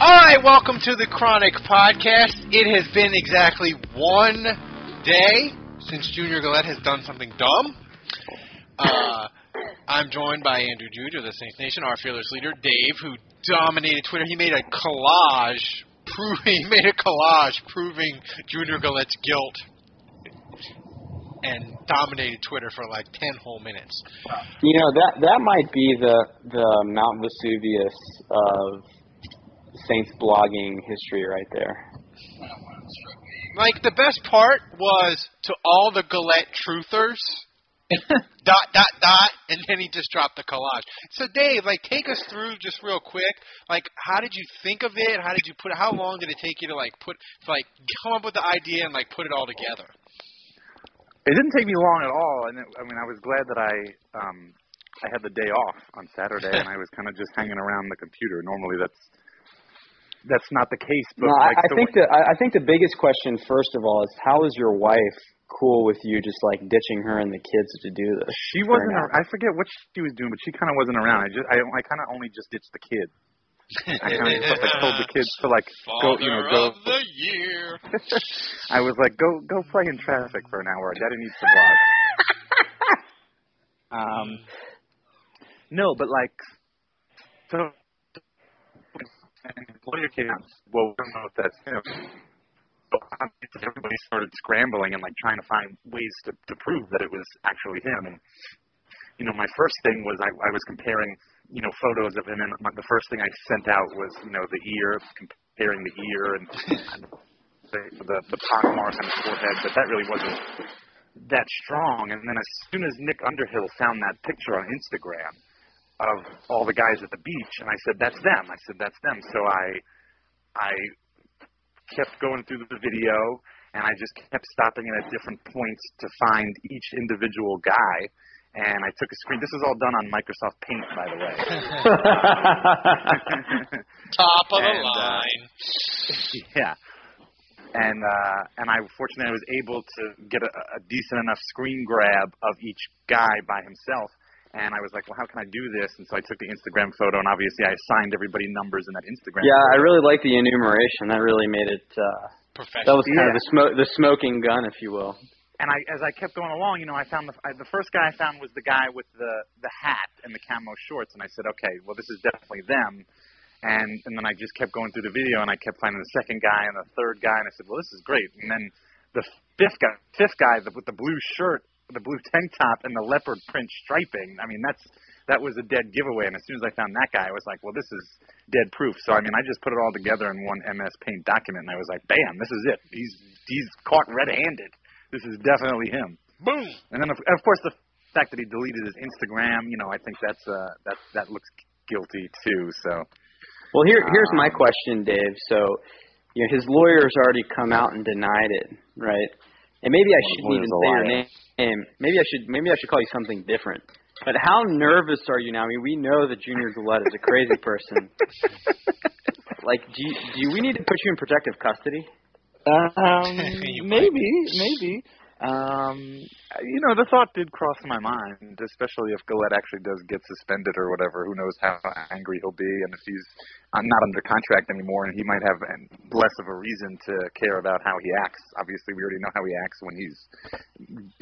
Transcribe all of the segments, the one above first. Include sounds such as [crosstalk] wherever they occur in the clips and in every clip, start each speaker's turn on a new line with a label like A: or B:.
A: All right, welcome to the Chronic Podcast. It has been exactly one day since Junior Galette has done something dumb. Uh, I'm joined by Andrew Juge of the Saints Nation, our fearless leader, Dave, who dominated Twitter. He made a collage, proving [laughs] he made a collage proving Junior Galette's guilt, and dominated Twitter for like ten whole minutes.
B: You know that that might be the the Mount Vesuvius of Saints blogging history right there.
A: Like the best part was to all the Galette truthers. [laughs] dot dot dot, and then he just dropped the collage. So Dave, like, take us through just real quick. Like, how did you think of it? How did you put? How long did it take you to like put, to, like, come up with the idea and like put it all together?
C: It didn't take me long at all, and it, I mean, I was glad that I um I had the day off on Saturday, [laughs] and I was kind of just hanging around the computer. Normally, that's that's not the case. But
B: no,
C: like,
B: I, I
C: so
B: think the I, I think the biggest question, first of all, is how is your wife cool with you just like ditching her and the kids to do this?
C: She wasn't. Ar- I forget what she was doing, but she kind of wasn't around. I just I I kind of only just ditched the kids. I kind of [laughs] like told the kids to like go, you know, go.
A: Of the year. [laughs]
C: I was like, go go play in traffic for an hour. Daddy needs to blog. [laughs] um, no, but like, so lawyer came out. Well, we don't know if that's him. But everybody started scrambling and like trying to find ways to to prove that it was actually him. And you know, my first thing was I, I was comparing you know photos of him, and my, the first thing I sent out was you know the ear, comparing the ear and [laughs] the the, the pock mark on his forehead, but that really wasn't that strong. And then as soon as Nick Underhill found that picture on Instagram of all the guys at the beach, and I said, "That's them." I said, "That's them." So I, I kept going through the video, and I just kept stopping it at different points to find each individual guy. And I took a screen. This is all done on Microsoft Paint, by the way. [laughs]
A: Top of the
C: And, uh,
A: line. [laughs]
C: yeah. And uh, and I fortunately I was able to get a, a decent enough screen grab of each guy by himself. And I was like, well, how can I do this? And so I took the Instagram photo, and obviously I assigned everybody numbers in that Instagram.
B: Yeah, I really like the enumeration. That really made it. uh That was kind of the smoke, the smoking gun, if you will.
C: And I, as I kept going along, you know, I found the I, the first guy I found was the guy with the the hat and the camo shorts, and I said, okay, well, this is definitely them. And and then I just kept going through the video, and I kept finding the second guy and the third guy, and I said, well, this is great. And then the fifth guy, fifth guy the, with the blue shirt, the blue tank top, and the leopard print striping. I mean, that's that was a dead giveaway. And as soon as I found that guy, I was like, well, this is dead proof. So I mean, I just put it all together in one MS Paint document, and I was like, bam, this is it. He's he's caught red-handed. This is definitely him.
A: Boom.
C: And then of, of course the fact that he deleted his Instagram, you know, I think that's uh that that looks guilty too. So
B: Well, here here's my
C: Um,
B: question, Dave. So, you know, his lawyers already come out and denied it, right? And maybe I shouldn't even say your
C: liar.
B: name. Maybe I should maybe I should call you something different. But how nervous are you now? I mean, we know that Junior Galette is a crazy [laughs] person. like, do you, do we need to put you in protective custody?
C: Um, [laughs] maybe, maybe. Um, you know, the thought did cross my mind, especially if Galette actually does get suspended or whatever. Who knows how angry he'll be, and if he's uh, not under contract anymore, and he might have less of a reason to care about how he acts. Obviously, we already know how he acts when he's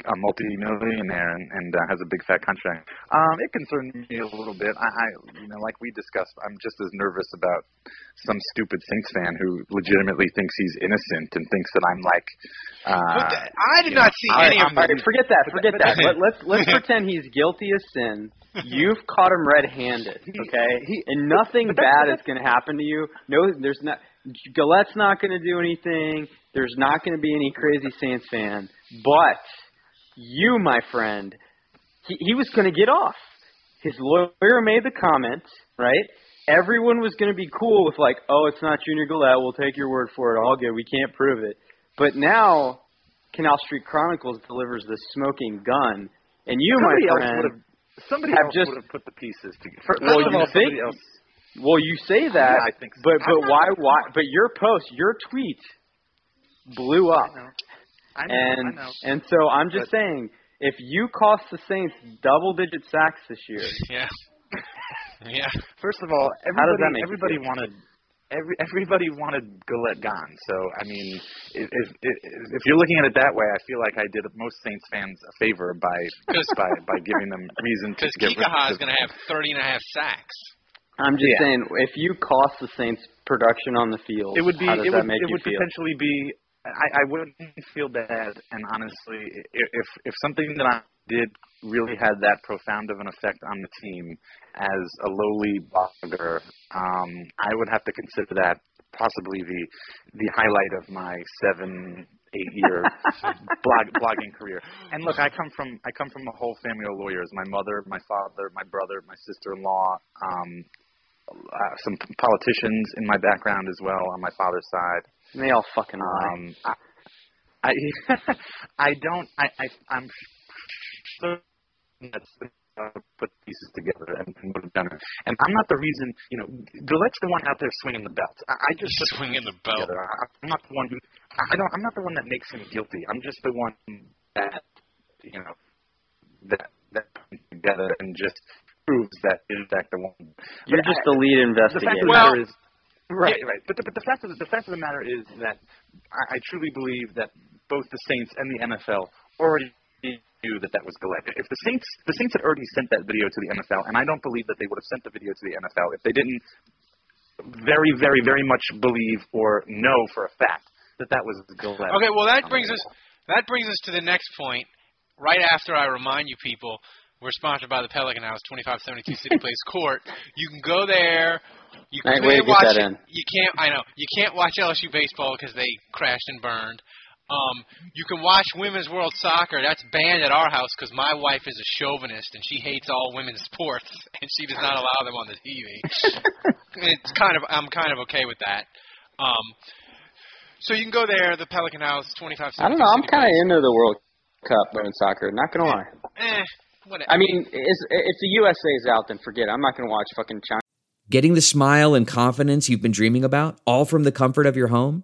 C: a multi-millionaire and, and uh, has a big fat contract. Um, it concerned me a little bit. I, I, you know, like we discussed, I'm just as nervous about some stupid Saints fan who legitimately thinks he's innocent and thinks that I'm like. Uh,
A: I did
C: you
A: not
C: know,
A: see
B: All right,
A: any of
B: all right, forget that. Forget that. [laughs] Let, let's let's pretend he's guilty of sin. [laughs] You've caught him red-handed, okay?
C: he-
B: and nothing bad is going to happen to you. No, there's not. Galette's not going to do anything. There's not going to be any crazy Saints fan. But you, my friend, he, he was going to get off. His lawyer made the comment, right? Everyone was going to be cool with like, oh, it's not Junior Galette. We'll take your word for it. All good. We can't prove it. But now, Canal Street Chronicles delivers the smoking gun, and you,
C: somebody
B: my
C: else
B: friend,
C: would have. Somebody
B: have
C: else
B: just-
C: would have put the pieces together. First
B: Well,
C: of
B: you
C: all,
B: think-
C: else.
B: Well, you say that,
C: Yeah, I think so.
B: but but why why? But your post, your tweet, blew up,
C: I know. I know.
B: and
C: I know.
B: and so I'm just saying, if you cost the Saints double-digit sacks this year, [laughs]
A: Yeah. [laughs] Yeah.
C: First of all, everybody
B: that make you
C: everybody
B: feel?
C: wanted every everybody wanted Galette gone. So I mean, if, if if you're looking at it that way, I feel like I did most Saints fans a favor by
A: 'Cause-
C: by [laughs] by giving them reason to give.
A: Because
C: get rid
A: Kikaha is
C: of
A: going to have 30 and a half sacks.
B: I'm just
C: Yeah.
B: saying, if you cost the Saints production on the field,
C: It would be
B: how does
C: it
B: that
C: would
B: make
C: it
B: you
C: would
B: feel?
C: potentially be. I, I wouldn't feel bad, and honestly, i- if if something that I did really had that profound of an effect on the team as a lowly blogger, um, I would have to consider that possibly the the highlight of my seven eight year [laughs] blog blogging career. And look, I come from I come from a whole family of lawyers. My mother, my father, my brother, my sister in law. Um, uh, some politicians in my background as well on my father's side.
B: They all fucking lie.
C: Um, I, I, [laughs] I don't. I, I, I'm sure that's uh, put pieces together and, and would have done it. And I'm not the reason. You know, Galette's the one out there swinging the belt. I, I just
A: Swinging the belt.
C: Together. I, I'm not the one who. I don't. I'm not the one that makes him guilty. I'm just the one that you know that that comes together and just proves that in fact the one.
B: You're
C: But
B: just
C: I-
B: the lead
C: the fact
B: investigator.
C: of the
A: Well-
C: matter is, right, right. But the, but the fact of the, the fact of the matter is that I, I truly believe that both the Saints and the NFL already knew that that was Galette. If the Saints the Saints had already sent that video to the NFL, and I don't believe that they would have sent the video to the NFL if they didn't very, very, very much believe or know for a fact that that was Galette.
A: Okay, well that brings us that brings us to the next point. Right after I remind you people, we're sponsored by the Pelican House, 2572 City [laughs] Place Court. You can go there. You can
B: way to get
A: watch
B: that in.
A: You can't. I know you can't watch LSU baseball because they crashed and burned. Um, you can watch Women's World Soccer. That's banned at our house because my wife is a chauvinist and she hates all women's sports [laughs] and she does not allow them on the TV. [laughs] it's kind of I'm kind of okay with that. Um, so you can go there, the Pelican House, 25.
B: I don't know. I'm kind of into the World Cup in soccer. Not gonna lie.
A: Eh, whatever.
B: I mean, is, if the USA's out, then forget. it. I'm not gonna watch fucking China.
D: Getting the smile and confidence you've been dreaming about, all from the comfort of your home,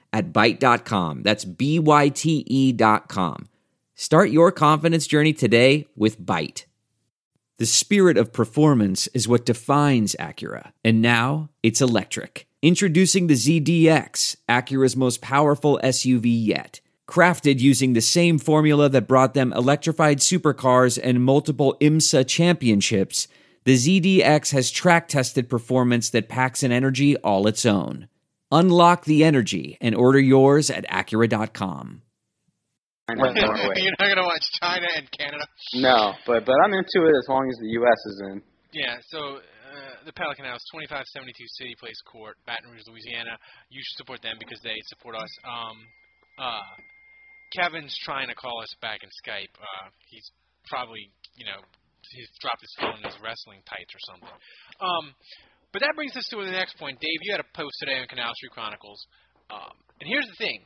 D: at Byte.com. That's B-Y-T-E dot com. Start your confidence journey today with Byte. The spirit of performance is what defines Acura. And now it's electric. Introducing the ZDX, Acura's most powerful SUV yet. Crafted using the same formula that brought them electrified supercars and multiple IMSA championships, the ZDX has track tested performance that packs an energy all its own. Unlock the energy and order yours at Acura.com.
B: China Norway.
A: You're [laughs] not gonna watch China and Canada.
B: No, but but I'm into it as long as the U.S. is in.
A: Yeah, so uh, the Pelican House, 2572 City Place Court, Baton Rouge, Louisiana. You should support them because they support us. Um, uh, Kevin's trying to call us back in Skype. Uh, he's probably
E: you know, he's dropped his phone in his wrestling tights or something. Um, but that brings us to the next point. Dave, you had a post today on Canal Street Chronicles. Um, and here's the thing.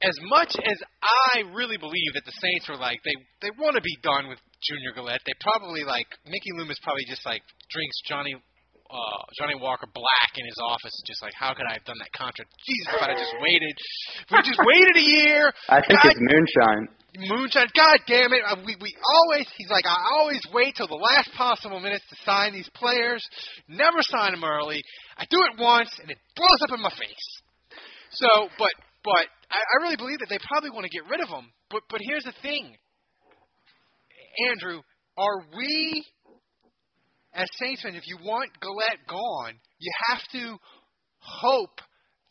E: As much as I really believe that the Saints are like they they want to be done with Junior Galette, they probably like Mickey Loomis probably just like drinks Johnnie uh, Johnnie Walker Black in his office, just like, how could I have done that contract? Jesus, if I just waited, if we just waited a year.
B: I think
E: God,
B: it's moonshine.
E: Moonshine, God damn it! Uh, We we always he's like I always wait till the last possible minutes to sign these players. Never sign them early. I do it once and it blows up in my face. So, but but I, I really believe that they probably want to get rid of him. But but here's the thing, Andrew, are we as Saints fans, if you want Galette gone, you have to hope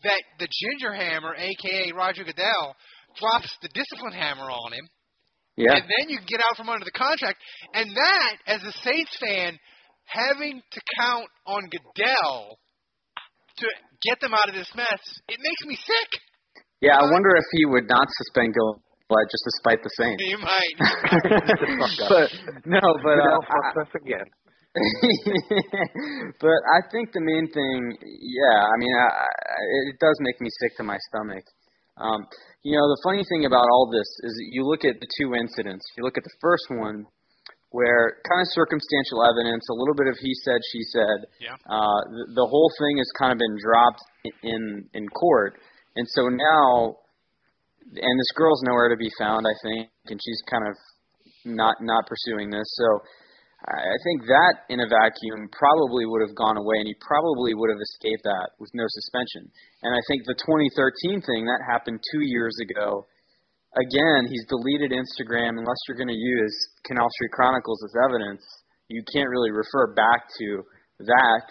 E: that the Ginger Hammer, aka Roger Goodell, drops the discipline hammer on him,
B: Yeah.
E: and then you can get out from under the contract. And that, as a Saints fan, having to count on Goodell to get them out of this mess, it makes me sick.
B: Yeah, I wonder if he would not suspend Galette just to spite the Saints.
E: He might. [laughs]
B: but no, but uh,
C: Goodell fucked us again. [laughs]
B: but I think the main thing, yeah, I mean, I, I, it does make me sick to my stomach. Um, you know, the funny thing about all this is that you look at the two incidents. You look at the first one, where kind of circumstantial evidence, a little bit of he said, she said.
E: Yeah.
B: Uh, the, the whole thing has kind of been dropped in in court, and so now, and this girl's nowhere to be found, I think, and she's kind of not not pursuing this. So I think that in a vacuum probably would have gone away, and he probably would have escaped that with no suspension. And I think the 2013 thing that happened two years ago. Again, he's deleted Instagram. Unless you're going to use Canal Street Chronicles as evidence, you can't really refer back to that.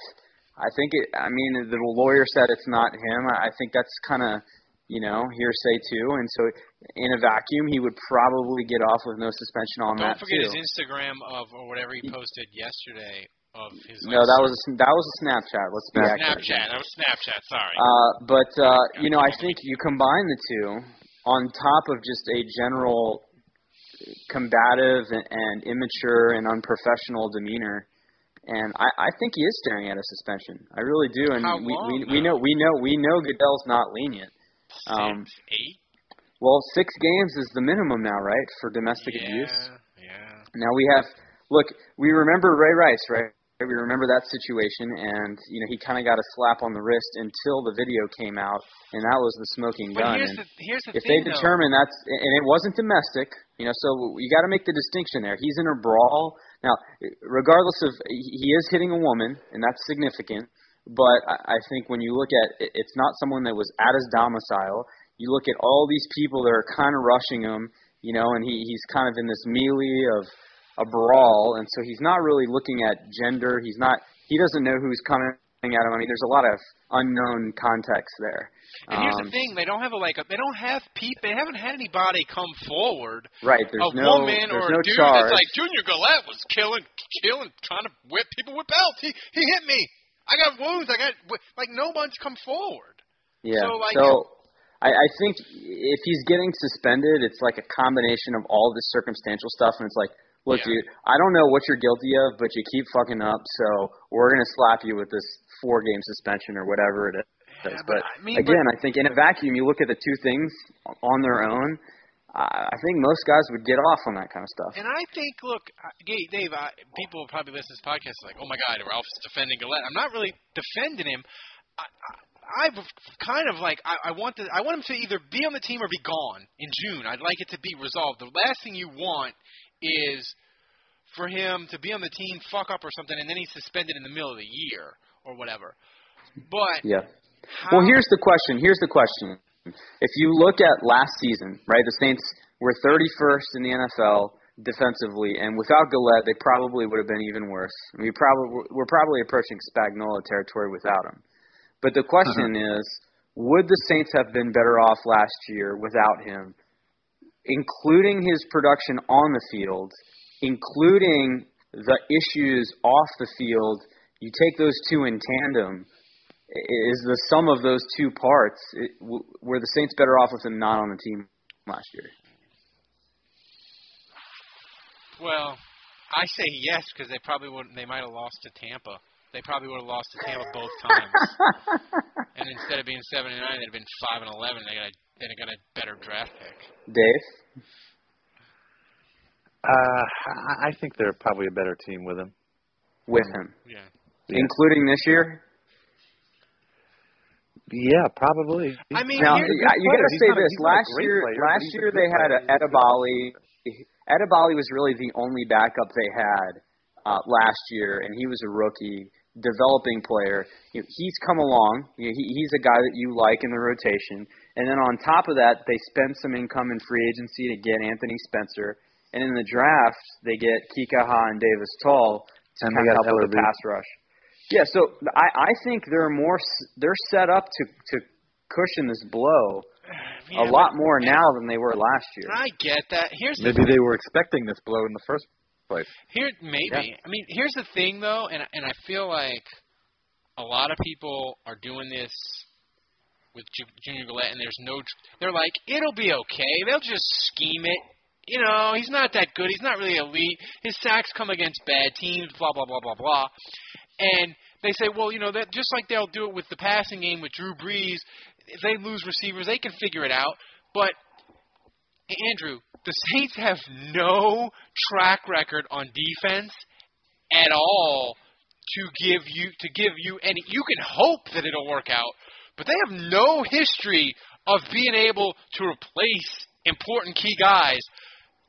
B: I think it. I mean, the lawyer said it's not him. I think that's kind of you know hearsay too. And so, in a vacuum, he would probably get off with no suspension on that.
E: Don't forget
B: too.
E: his Instagram of or whatever he posted yesterday of his.
B: No, that was a, that was a Snapchat. Let's be accurate.
E: Snapchat. That was Snapchat. Sorry.
B: Uh, but uh, you know, I think you combine the two on top of just a general combative and, and immature and unprofessional demeanor. And I, I think he is staring at a suspension. I really do. And
E: How
B: we,
E: long,
B: we we know we know we know Goodell's not lenient. Um,
E: eight.
B: Well, six games is the minimum now, right, for domestic
E: yeah,
B: abuse?
E: yeah.
B: Now we have look, we remember Ray Rice, right? We remember that situation, and you know he kind of got a slap on the wrist until the video came out, and that was the smoking
E: But
B: gun.
E: here's
B: and
E: the here's the
B: if
E: thing
B: they
E: though.
B: determine that's and it wasn't domestic, you know, so you got to make the distinction there. He's in a brawl now, regardless of he is hitting a woman, and that's significant. But I I think when you look at it, it's not someone that was at his domicile. You look at all these people that are kind of rushing him, you know, and he he's kind of in this melee of a brawl, and so he's not really looking at gender. He's not. He doesn't know who's coming at him. I mean, there's a lot of unknown context there.
E: And here's
B: Um,
E: the thing: they don't have a like. A, they don't have peep. They haven't had anybody come forward.
B: Right. There's
E: a
B: no.
E: woman
B: there's
E: or
B: no
E: a dude
B: charge.
E: that's like Junior Galette was killing, killing, trying to whip people with belts. He he hit me. I got wounds. I got like no one's come forward.
B: Yeah.
E: So, like-
B: I, I think if he's getting suspended, it's like a combination of all this circumstantial stuff, and it's like, look,
E: Yeah.
B: dude, I don't know what you're guilty of, but you keep fucking up, so we're gonna slap you with this four game suspension or whatever it is.
E: Yeah,
B: but
E: I mean,
B: again, I think in a vacuum, you look at the two things on their own. I think most guys would get off on that kind of stuff.
E: And I think, look, Dave, I, people will probably listen to this podcast like, oh my God, Ralph's defending Galette. I'm not really defending him. I, I, I've kind of like I, I want to I want him to either be on the team or be gone in June. I'd like it to be resolved. The last thing you want is for him to be on the team, fuck up or something, and then he's suspended in the middle of the year or whatever. But
B: Yeah.
E: how,
B: Well, here's the question. Here's the question. If you look at last season, right, the Saints were 31st in the NFL defensively, and without Galette, they probably would have been even worse. We probably we're probably approaching Spagnuolo territory without him. But the question uh-huh. is, would the Saints have been better off last year without him, including his production on the field, including the issues off the field? You take those two in tandem is the sum of those two parts. It, w- were the Saints better off with him not on the team last year?
E: well, I say yes because they probably would. They might have lost to Tampa. They probably would have lost to Tampa both times. [laughs] and instead of being seven and nine, they'd have been five and eleven. They got a, they got a better draft pick.
B: Dave.
C: Uh, I I think they're probably a better team with him.
B: With him,
E: Yeah.
B: including this year.
C: Yeah, probably.
E: I mean,
B: Now, you got to say this.
C: a
B: Last year,
C: player,
B: last year they had
C: player.
B: a Edebali. Edebali was really the only backup they had uh, last year, and he was a rookie, developing player. You know, he's come along. You know, he, he's a guy that you like in the rotation. And then on top of that, they spend some income in free agency to get Anthony Spencer. And in the draft, they get Kikaha and Davis Tull to
C: And
B: kind of
C: got
B: help with the pass rush. Yeah, so I, I think they're more they're set up to to cushion this blow [sighs]
E: Yeah,
B: a lot
E: but-
B: more now than they were last year.
E: I get that. Here's the
C: Maybe they were expecting this blow in the first place.
E: Here, maybe. I mean, here's the thing, though, and and I feel like a lot of people are doing this with Ju- Junior Galette, and there's no. They're like, it'll be okay. They'll just scheme it. You know, he's not that good. He's not really elite. His sacks come against bad teams. Blah blah blah blah blah. And they say, well, you know, that just like they'll do it with the passing game with Drew Brees, if they lose receivers, they can figure it out. But Andrew, the Saints have no track record on defense at all to give you to give you any you can hope that it'll work out, but they have no history of being able to replace important key guys.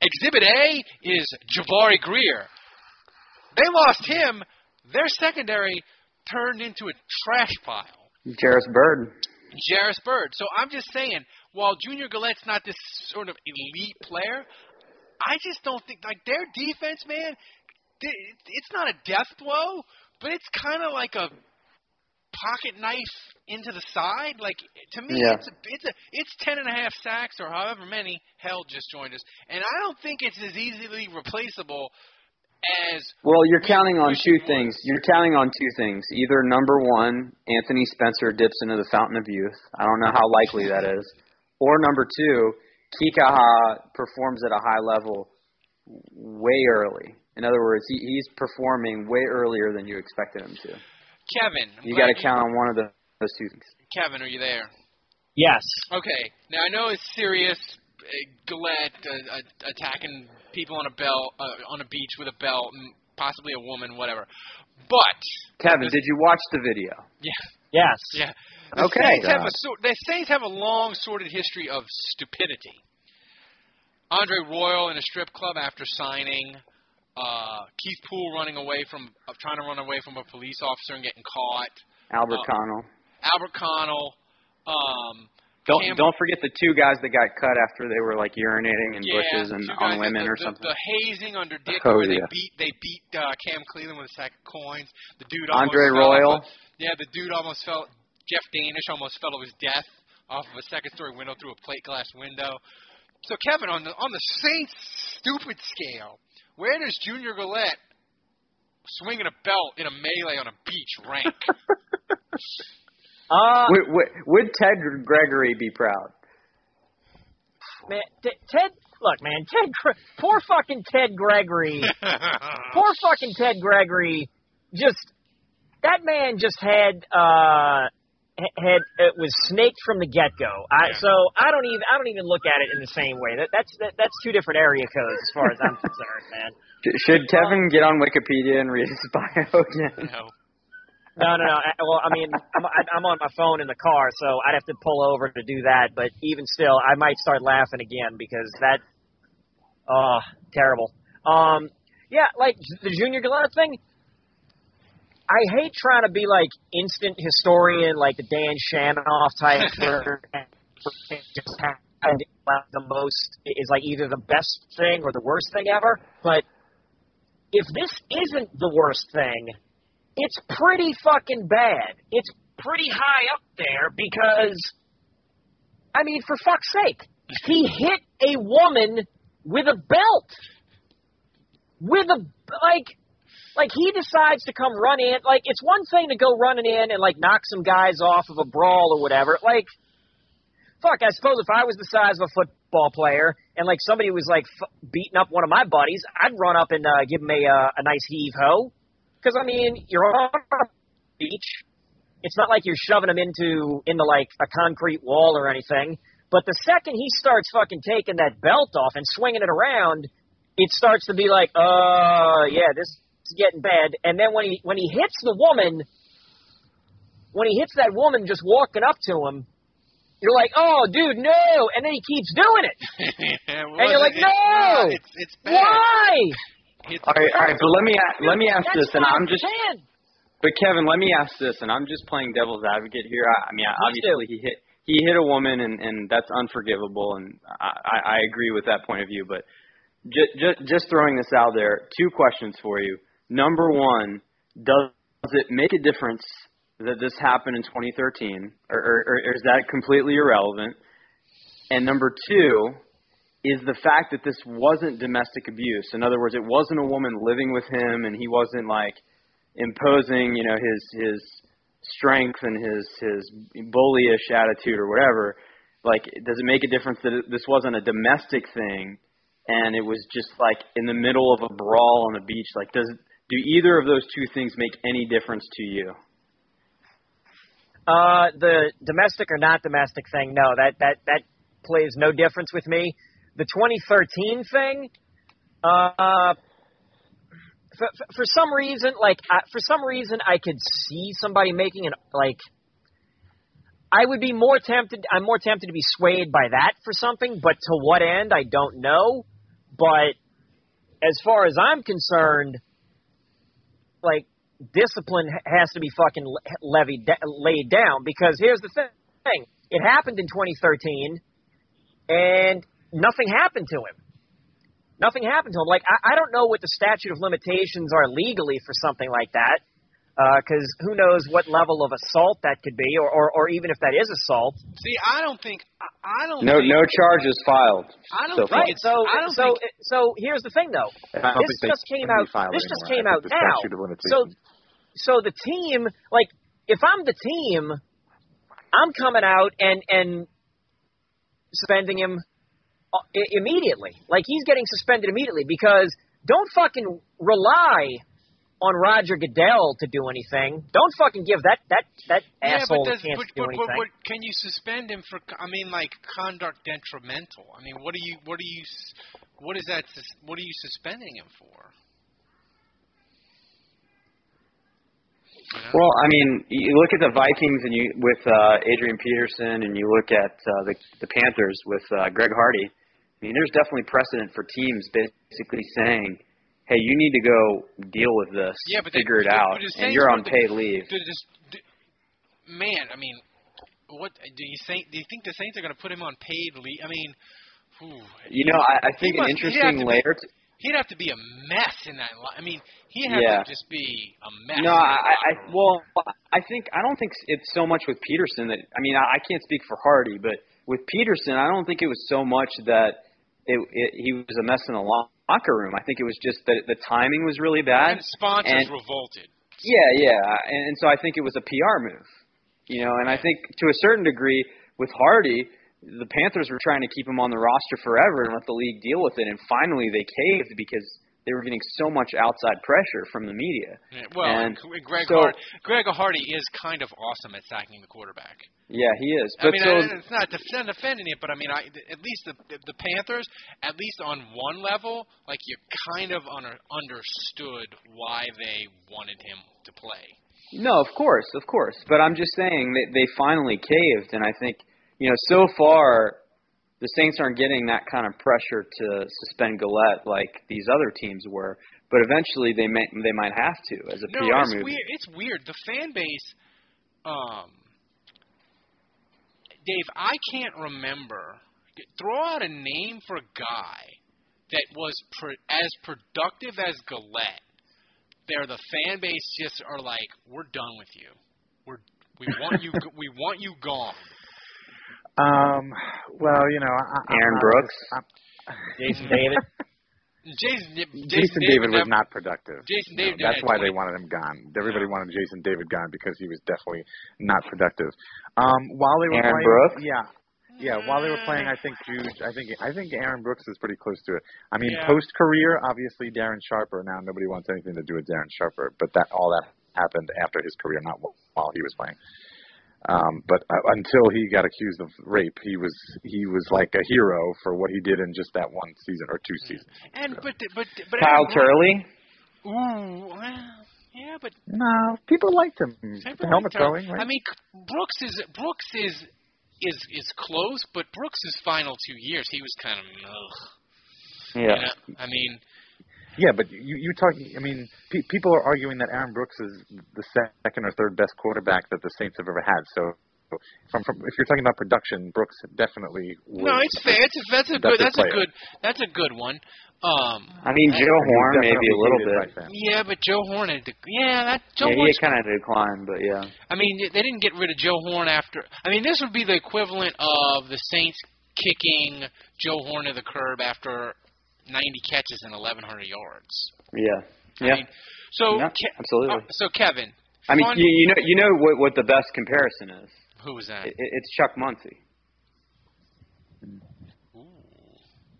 E: Exhibit A is Jabari Greer. They lost him. Their secondary turned into a trash pile.
B: Jairus Byrd.
E: Jairus Byrd. So I'm just saying, while Junior Galette's not this sort of elite player, I just don't think like their defense, man. It's not a death blow, but it's kind of like a pocket knife into the side. Like to me,
B: Yeah.
E: it's a, it's a it's ten and a half sacks or however many. Hell just joined us, and I don't think it's as easily replaceable as
B: Well, you're counting on two
E: it was.
B: things. You're counting on two things. Either number one, Anthony Spencer dips into the fountain of youth. I don't know how likely that is. Or number two, Kikaha performs at a high level way early. In other words, he, he's performing way earlier than you expected him to.
E: Kevin.
B: You
E: glad
B: got to count on one of the, those two things.
E: Kevin, are you there?
F: Yes.
E: Okay. Now I know it's serious. Uh, Galette uh, uh, attacking people on a belt, uh, on a beach with a belt, and possibly a woman, whatever. But
B: Kevin, did you watch the video?
E: yeah,
F: Yes.
E: yeah. The
B: Okay.
E: Saints have a the Saints have a long sordid history of stupidity. Andre Royal in a strip club after signing. Uh, Keith Poole running away from uh, trying to run away from a police officer and getting caught.
B: Albert
E: Uh,
B: Connell.
E: Albert Connell. Um,
B: Don't
E: Cam-
B: don't forget the two guys that got cut after they were like urinating in
E: yeah,
B: bushes and on women
E: the,
B: or
E: the,
B: something.
E: The hazing under Dick,
C: Oh,
E: where they beat they beat uh, Cam Cleeland with a sack of coins. The dude
B: Andre
E: almost fell
B: Royal.
E: Yeah, the dude almost fell. Jeff Danish almost fell to his death off of a second story window through a plate glass window. So Kevin, on the on the Saints stupid scale, where does Junior Galette swinging a belt in a melee on a beach rank? [laughs]
F: Uh,
B: would, would, would Ted Gregory be proud?
F: man, T- Ted. Look, man, Ted. Gre- Poor fucking Ted Gregory. [laughs] poor fucking Ted Gregory. Just that man just had uh ha- had it was snaked from the get go. I
E: Yeah.
F: so I don't even I don't even look at it in the same way. That that's that, that's two different area codes as far as I'm [laughs] concerned, man.
B: Sh- Should Kevin get on Wikipedia and read his [laughs] bio again?
E: no.
F: No, no, no. I- Well, I mean, I'm, I- I'm on my phone in the car, so I'd have to pull over to do that. But even still, I might start laughing again because that, oh, terrible. Um, yeah, like the Junior Galetta thing. I hate trying to be like instant historian, like the Dan Shanoff type, [laughs] where just happened the most is like either the best thing or the worst thing ever. But if this isn't the worst thing, it's pretty fucking bad. It's pretty high up there because, I mean, for fuck's sake, he hit a woman with a belt. With a, like, like he decides to come run in. Like, it's one thing to go running in and, like, knock some guys off of a brawl or whatever. Like, fuck, I suppose if I was the size of a football player and like somebody was like f- beating up one of my buddies, I'd run up and uh, give him a uh, a nice heave ho. Because I mean, you're on a beach. It's not like you're shoving him into into like a concrete wall or anything. But the second he starts fucking taking that belt off and swinging it around, it starts to be like, uh, yeah, this is getting bad. And then when he when he hits the woman, when he hits that woman just walking up to him, you're like, oh, dude, no. And then he keeps doing it. [laughs] and you're like, no.
E: It's, it's bad.
F: Why?
E: It's
B: All right, all right, but let me let me ask
F: That's
B: this, and I'm just,
F: saying.
B: but Kevin, let me ask this, and I'm just playing devil's advocate here. I, I mean,
F: Please
B: obviously he hit he hit a woman, and and that's unforgivable, and I I I agree with that point of view. But just just just throwing this out there, two questions for you. Number one, does it make a difference that this happened in 2013, or, or, or is that completely irrelevant? And number two, is the fact that this wasn't domestic abuse. In other words, it wasn't a woman living with him, and he wasn't like imposing, you know, his his strength and his his bullyish attitude or whatever. Like, does it make a difference that this wasn't a domestic thing, and it was just like in the middle of a brawl on the beach? Like, does do either of those two things make any difference to you?
F: Uh, the domestic or not domestic thing, no, that that that plays no difference with me. The 2013 thing, uh, for, for, some reason, like I, for some reason, I could see somebody making an like. I would be more tempted. I'm more tempted to be swayed by that for something, but to what end, I don't know. But as far as I'm concerned, like discipline has to be fucking le- levied laid down because here's the thing: it happened in 2013, and nothing happened to him. Nothing happened to him. Like I, I don't know what the statute of limitations are legally for something like that, because who knows what level of assault that could be, or, or or even if that is assault.
E: See, I don't think I, I don't
B: No
E: think,
B: no charges filed.
E: I don't
B: so
E: think.
F: Right. So
E: I don't
F: so
E: think
F: so here's the thing though. This just came out.
C: be filed
F: This just came out now. So so the team, like, if I'm the team, I'm coming out and and suspending him uh, immediately. Like he's getting suspended immediately because don't fucking rely on Roger Goodell to do anything. Don't fucking give that that that
E: yeah,
F: asshole
E: but,
F: a chance
E: but,
F: to do
E: but,
F: anything.
E: but, but can you suspend him for? I mean, like conduct detrimental. I mean, what are you? What are you? s- What is that? sus- What are you suspending him for? You know?
B: Well, I mean, you look at the Vikings and you with uh, Adrian Peterson, and you look at uh, the the Panthers with uh, Greg Hardy. I mean, there's definitely precedent for teams basically saying, "Hey, you need to go deal with this,
E: Yeah, but
B: figure it out,
E: the
B: and you're on paid leave."
E: Do this, do, man, I mean, what do you think? Do you think the Saints are going to put him on paid leave? I mean, whew,
B: You know, I, I think an
E: must-
B: interesting
E: to be-
B: layer. To,
E: he'd have to be a mess in that. Li- I mean, he'd have
B: Yeah.
E: to just be a mess.
B: No, I, I well, I think I don't think it's so much with Peterson that I mean I, I can't speak for Hardy, but with Peterson, I don't think it was so much that it, it he was a mess in the lo- locker room. I think it was just that the timing was really bad.
E: and sponsors
B: and-
E: revolted.
B: Yeah, yeah, and, and so I think it was a PR move, you know. And I think to a certain degree with Hardy, the Panthers were trying to keep him on the roster forever and let the league deal with it, and finally they caved because they were getting so much outside pressure from the media.
E: Yeah, well,
B: and
E: Greg
B: so-
E: Hard, Greg Hardy is kind of awesome at sacking the quarterback.
B: Yeah, he is.
E: I mean,
B: so
E: I, it's not def- not defending it, but I mean, I, at least the the Panthers, at least on one level, like you kind of under, understood why they wanted him to play.
B: no, of course, of course. But I'm just saying that they finally caved, and I think you know so far the Saints aren't getting that kind of pressure to suspend Galette like these other teams were. But eventually they may they might have to as a
E: no,
B: PR
E: it's
B: move.
E: weird. It's weird. The fan base, um, Dave, I can't remember. Throw out a name for a guy that was pro- as productive as Galette. There, the fan base just are like, we're done with you. We're we want you [laughs] we want you gone.
C: Um, well, you know, I, I'm
B: Aaron
C: not-
B: Brooks?
C: I'm,
F: Jason David. [laughs]
E: Jason, Jason,
C: Jason David was not productive.
E: Jason
C: You know,
E: David
C: that's why
E: 20
C: they wanted him gone. Everybody wanted Jason David gone because he was definitely not productive. Um, while they were
B: Aaron
C: playing,
B: Brooks?
C: yeah, Yeah, while they were playing, I think Juge, I think I think Aaron Brooks is pretty close to it. I mean,
E: Yeah.
C: post career, obviously Darren Sharper. Now nobody wants anything to do with Darren Sharper, but that all that happened after his career, not while he was playing. Um, but uh, until he got accused of rape, he was he was like a hero for what he did in just that one season or two seasons.
E: And but but but
B: Kyle
E: Aaron
B: Turley.
E: Ooh, well, yeah, but
C: No, people liked him. The helmet throwing, right?
E: I mean, Brooks is Brooks is is is close, but Brooks's final two years, he was kind of ugh.
B: Yeah.
E: You know? I mean,
C: Yeah, but you you talk. I mean, pe- people are arguing that Aaron Brooks is the second or third best quarterback that the Saints have ever had. So, from, from if you're talking about production, Brooks definitely.
E: No, it's fair. It's a, that's a
C: better
E: good. That's a
C: player.
E: good. That's a good one. Um,
B: I mean,
E: I-
B: Joe Horn maybe a little bit.
E: Yeah, but Joe Horn had. dec- Yeah, that Joe
B: yeah,
E: Horn's
B: he kind of declined, but yeah.
E: I mean, they didn't get rid of Joe Horn after. I mean, this would be the equivalent of the Saints kicking Joe Horn to the curb after 90 catches and 1,100 yards.
B: Yeah.
E: I
B: Yeah.
E: mean, so
B: Yeah,
E: Ke-
B: absolutely.
E: uh, so Kevin,
B: I mean, you, you know, you know what what the best comparison is?
E: who was that?
B: It, it- it's Chuck Muncie.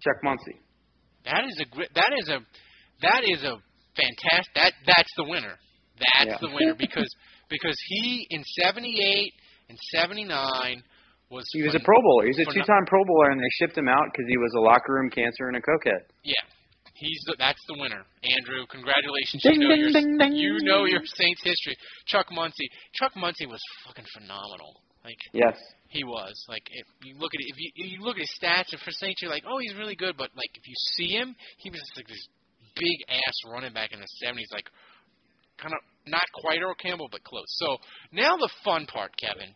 B: Chuck Muncie.
E: That is a gr- that is a that is a fantastic. That that's the winner. That's
B: Yeah.
E: the winner because because he in 78 and 79 was
B: He was a Pro Bowler. He's a two-time Pro Bowler, and they shipped him out because he was a locker room cancer and a cokehead.
E: Yeah, he's the, that's the winner. Andrew, congratulations.
B: Ding,
E: you know
B: ding,
E: your
B: ding, ding.
E: you know your Saints history. Chuck Muncie. Chuck Muncie was fucking phenomenal. Like
B: Yes.
E: he was. Like if you look at it, if you if you look at his stats and for Saints, you're like, oh, he's really good. But like if you see him, he was just like this big ass running back in the 70s, like kind of not quite Earl Campbell, but close. So now the fun part, Kevin.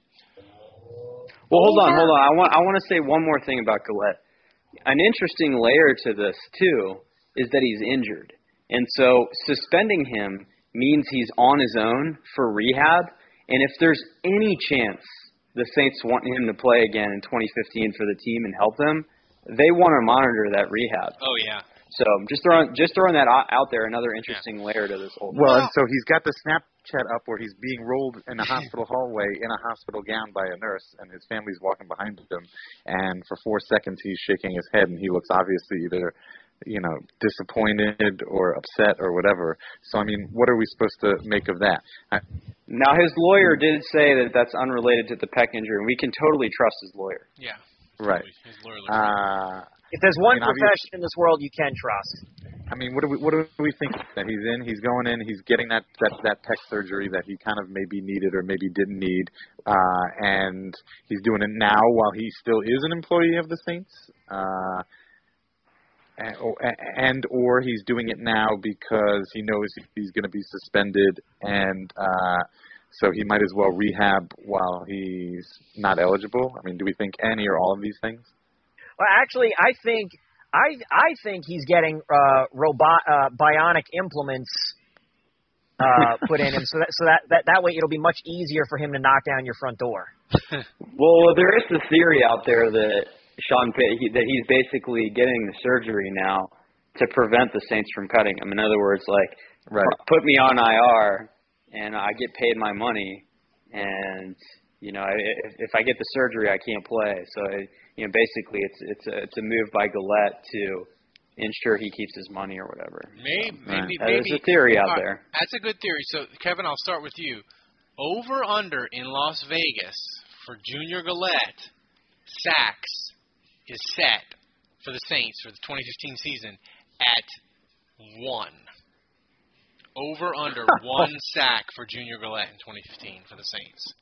B: Well, hold on, hold on. I want I want to say one more thing about Galette. An interesting layer to this too is that he's injured, and so suspending him means he's on his own for rehab. And if there's any chance the Saints want him to play again in 2015 for the team and help them, they want to monitor that rehab.
E: Oh yeah.
B: So just throwing just throwing that out out there, another interesting layer to this whole. thing.
C: Well, and so he's got the Snapchat up where he's being rolled in a hospital hallway in a hospital gown by a nurse, and his family's walking behind him. And for four seconds, he's shaking his head, and he looks obviously either, you know, disappointed or upset or whatever. So, I mean, what are we supposed to make of that? I,
B: Now his lawyer did say that that's unrelated to the pec injury, and we can totally trust his lawyer.
E: Yeah.
C: right.
E: His lawyer looked
C: Uh,
F: If there's one
C: I mean,
F: profession in this world you can trust,
C: I mean, what do we what do we think that he's in? He's going in. He's getting that that that pec surgery that he kind of maybe needed or maybe didn't need, uh, and he's doing it now while he still is an employee of the Saints. Uh, and, or, and or he's doing it now because he knows he's going to be suspended, and uh, so he might as well rehab while he's not eligible. I mean, do we think any or all of these things?
F: Well, actually, I think I I think he's getting uh, robot uh, bionic implements uh, [laughs] put in him, so that so that, that that way it'll be much easier for him to knock down your front door. [laughs]
B: Well, there is the theory out there that Sean Pay, he, that he's basically getting the surgery now to prevent the Saints from cutting him. In other words, like
C: Right.
B: put me on IR and I get paid my money, and you know if, if I get the surgery, I can't play. So you know basically it's it's a it's a move by Galette to ensure he keeps his money or whatever.
E: Maybe,
B: Right.
E: maybe,
B: is
E: maybe.
B: a theory out
E: right,
B: there.
E: That's a good theory. So, Kevin, I'll start with you. Over under in Las Vegas for Junior Galette sacks is set for the Saints for the 2015 season at one. Over under [laughs] one sack for Junior Galette in 2015 for the Saints.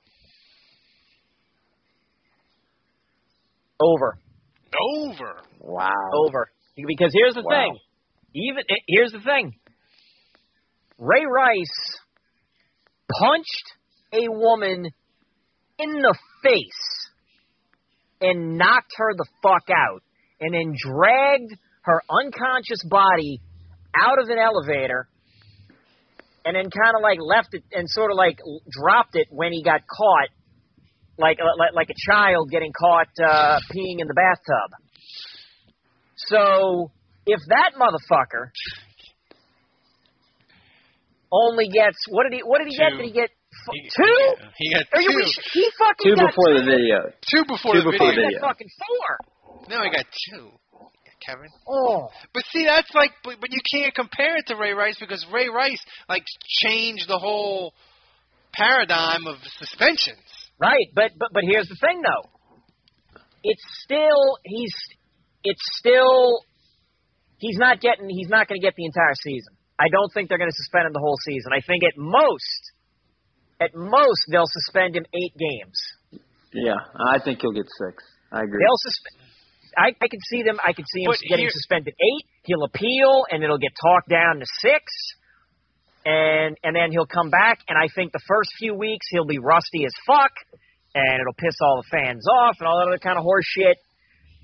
F: Over,
E: Over.
C: Wow.
F: over. Because here's the
C: Wow.
F: thing. Even eh, here's the thing. Ray Rice punched a woman in the face and knocked her the fuck out, and then dragged her unconscious body out of an elevator, and then kind of like left it and sort of like dropped it when he got caught, like like, like a child getting caught uh, peeing in the bathtub. So if that motherfucker only gets what did he what did he get?
E: Two.
F: Did he get
E: He,
F: two?
E: He got
F: Are you?
E: two.
F: He fucking
B: Two
F: got
B: before
F: two.
B: the video.
E: Two before
B: Two
E: the
B: before
E: video.
B: the
F: He got fucking four.
E: Now he got two. Kevin.
F: Oh.
E: But see, that's like, but, but you can't compare it to Ray Rice because Ray Rice like changed the whole paradigm of suspensions.
F: Right, but but but here's the thing though. It's still he's it's still he's not getting he's not going to get the entire season. I don't think they're going to suspend him the whole season. I think at most at most they'll suspend him 8 games.
B: Yeah, I think he'll get six. I agree.
F: They'll suspend I, I can see them. I can see him
E: But
F: getting
E: here-
F: suspended eight. He'll appeal, and it'll get talked down to six, and and then he'll come back. And I think the first few weeks he'll be rusty as fuck, and it'll piss all the fans off and all that other kind of horse shit.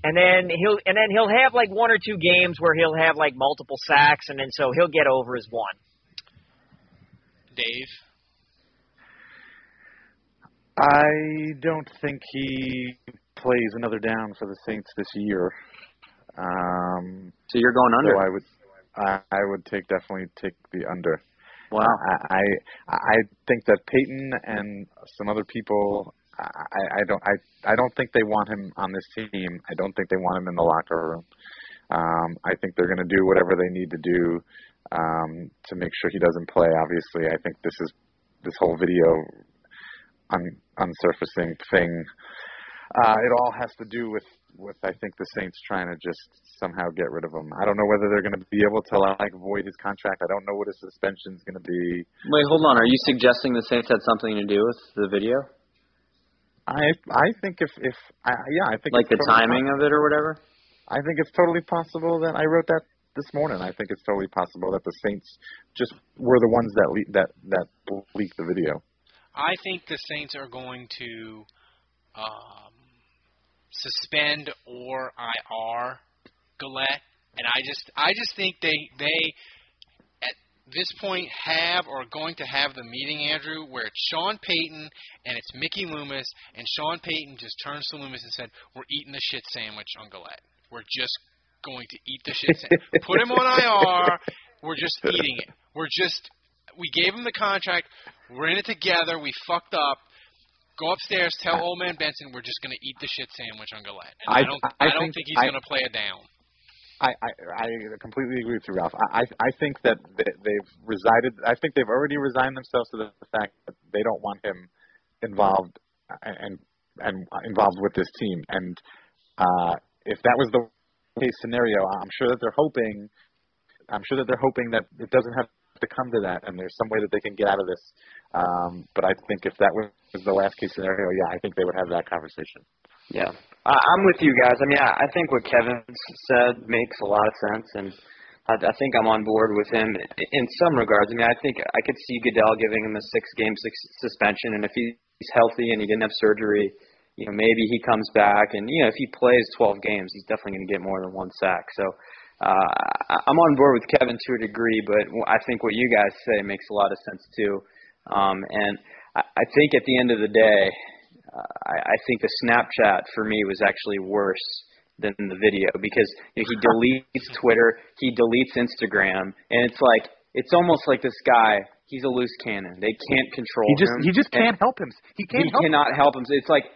F: And then he'll and then he'll have like one or two games where he'll have like multiple sacks, and then so he'll get over his one.
E: Dave.
C: I don't think he plays another down for the Saints this year. Um,
B: So you're going under.
C: So I would, I, I would take definitely take the under.
B: Wow.
C: I, I I think that Payton and some other people. I, I don't I I don't think they want him on this team. I don't think they want him in the locker room. Um, I think they're going to do whatever they need to do um, to make sure he doesn't play. Obviously, I think this is this whole video un, unsurfacing thing. Uh, it all has to do with with I think the Saints trying to just somehow get rid of him. I don't know whether they're going to be able to like void his contract. I don't know what his suspension is going to be.
B: Wait, hold on. Are you suggesting the Saints had something to do with the video,
C: I I think if if I, yeah I think
B: like
C: it's
B: the
C: totally
B: timing of it or whatever?
C: I think it's totally possible that I wrote that this morning. I think it's totally possible that the Saints just were the ones that le- that that leaked the video.
E: I think the Saints are going to um, suspend or IR Galette, and I just I just think they they at this point have or are going to have the meeting, Andrew, where it's Sean Payton and it's Mickey Loomis, and Sean Payton just turns to Loomis and said, "We're eating the shit sandwich on Galette. We're just going to eat the shit sandwich. [laughs] Put him on IR. We're just eating it. We're just we gave him the contract. We're in it together. We fucked up." Go upstairs. Tell old man Benson we're just going to eat the shit sandwich on Galette. And I,
C: I-
E: don't.
C: I
E: I, don't
C: think-
E: think he's going to play it down.
C: I, I I completely agree with you, Ralph. I I I think that they- they've resided. I think they've already resigned themselves to the fact that they don't want him involved and and involved with this team. And uh, if that was the case scenario, I'm sure that they're hoping. I'm sure that they're hoping that it doesn't have to come to that, and there's some way that they can get out of this. Um, but I think if that was the last case scenario, yeah, I think they would have that conversation.
B: Yeah, I, I'm with you guys. I mean, I, I think what Kevin said makes a lot of sense, and I, I think I'm on board with him in, in some regards. I mean, I think I could see Goodell giving him a six-game six suspension, and if he's healthy and he didn't have surgery, you know, maybe he comes back, and you know, if he plays 12 games, he's definitely going to get more than one sack. So. Uh, I- I'm on board with Kevin to a degree, but I think what you guys say makes a lot of sense too. Um, and I, I think at the end of the day, uh, I, I think the Snapchat for me was actually worse than the video because you know, he deletes [laughs] Twitter, he deletes Instagram, and it's like it's almost like this guy. He's a loose cannon. They can't control him.
C: He just
B: him.
C: he just can't help him. He can't
B: he
C: help
B: cannot help him. It's like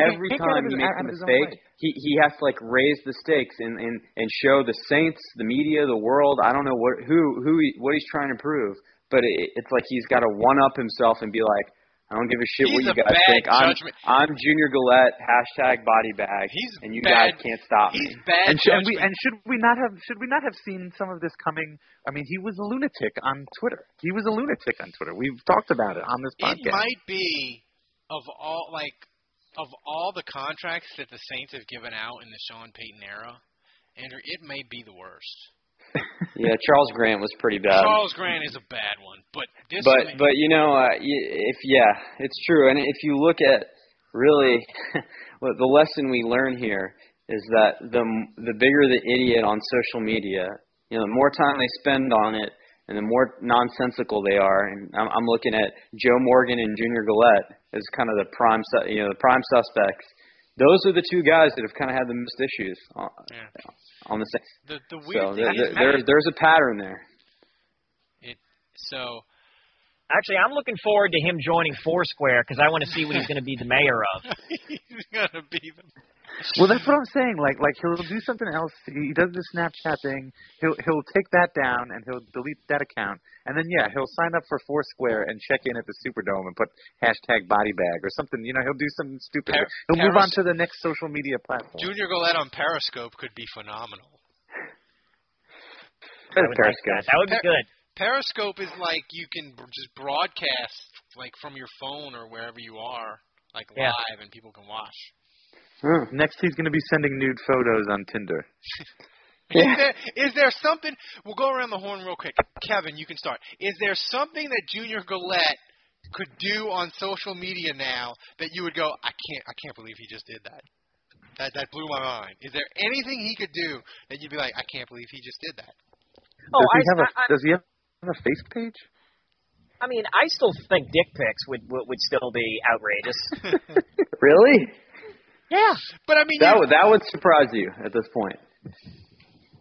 B: every
C: can't get out
B: time he makes a
C: of his own
B: mistake, he he has to like raise the stakes and and and show the Saints, the media, the world. I don't know what who who he, what he's trying to prove, but it, it's like he's got to one up himself and be like, I don't give a shit what you guys
E: bad
B: think. I'm. I'm Junior Galette hashtag body bag,
E: He's
B: and you
E: bad-
B: guys can't stop
E: He's
B: me.
E: bad
C: and, sh- and we and should we not have should we not have seen some of this coming? I mean, he was a lunatic on Twitter. He was a lunatic on Twitter. We've talked about it on this podcast.
E: it might be of all like of all the contracts that the Saints have given out in the Sean Payton era, Andrew, it may be the worst.
B: Yeah, Charles Grant was pretty bad.
E: Charles Grant is a bad one, but this
B: but but you know uh, if yeah it's true. And if you look at really [laughs] what the lesson we learn here is that the the bigger the idiot on social media you know the more time they spend on it and the more nonsensical they are. And I'm, I'm looking at Joe Morgan and Junior Galette as kind of the prime you know the prime suspects those are the two guys that have kind of had the most issues on,
E: Yeah.
B: on the Saints.
E: the the
B: so
E: weird
B: there,
E: thing
B: there, there's there's a pattern there
E: it so
F: Actually, I'm looking forward to him joining Foursquare because I want to see what he's going to be the mayor of. [laughs]
E: He's gonna be the.
C: Well, that's what I'm saying. Like, like he'll do something else. He does the Snapchat thing. He'll he'll take that down and he'll delete that account. And then yeah, he'll sign up for Foursquare and check in at the Superdome and put hashtag body bag or something. You know, he'll do something stupid.
E: Par-
C: he'll move on to the next social media platform.
E: Junior Galette on Periscope could be phenomenal.
F: I would like that. That would be good.
E: Periscope is like you can b- just broadcast like from your phone or wherever you are, like
F: Yeah.
E: live, and people can watch. Hmm.
C: Next, he's going to be sending nude photos on Tinder. [laughs]
E: Is there is there something? We'll go around the horn real quick. Kevin, you can start. Is there something that Junior Galette could do on social media now that you would go, I can't, I can't believe he just did that. That that blew my mind. Is there anything he could do that you'd be like, I can't believe he just did that?
F: Oh,
C: does he
F: I,
C: have a
F: I, I,
C: Does he have a face page?
F: I mean, I still think dick pics would would, would still be outrageous. [laughs]
B: Really?
F: yeah,
E: But I mean,
B: That
E: you-
B: would that would surprise you at this point.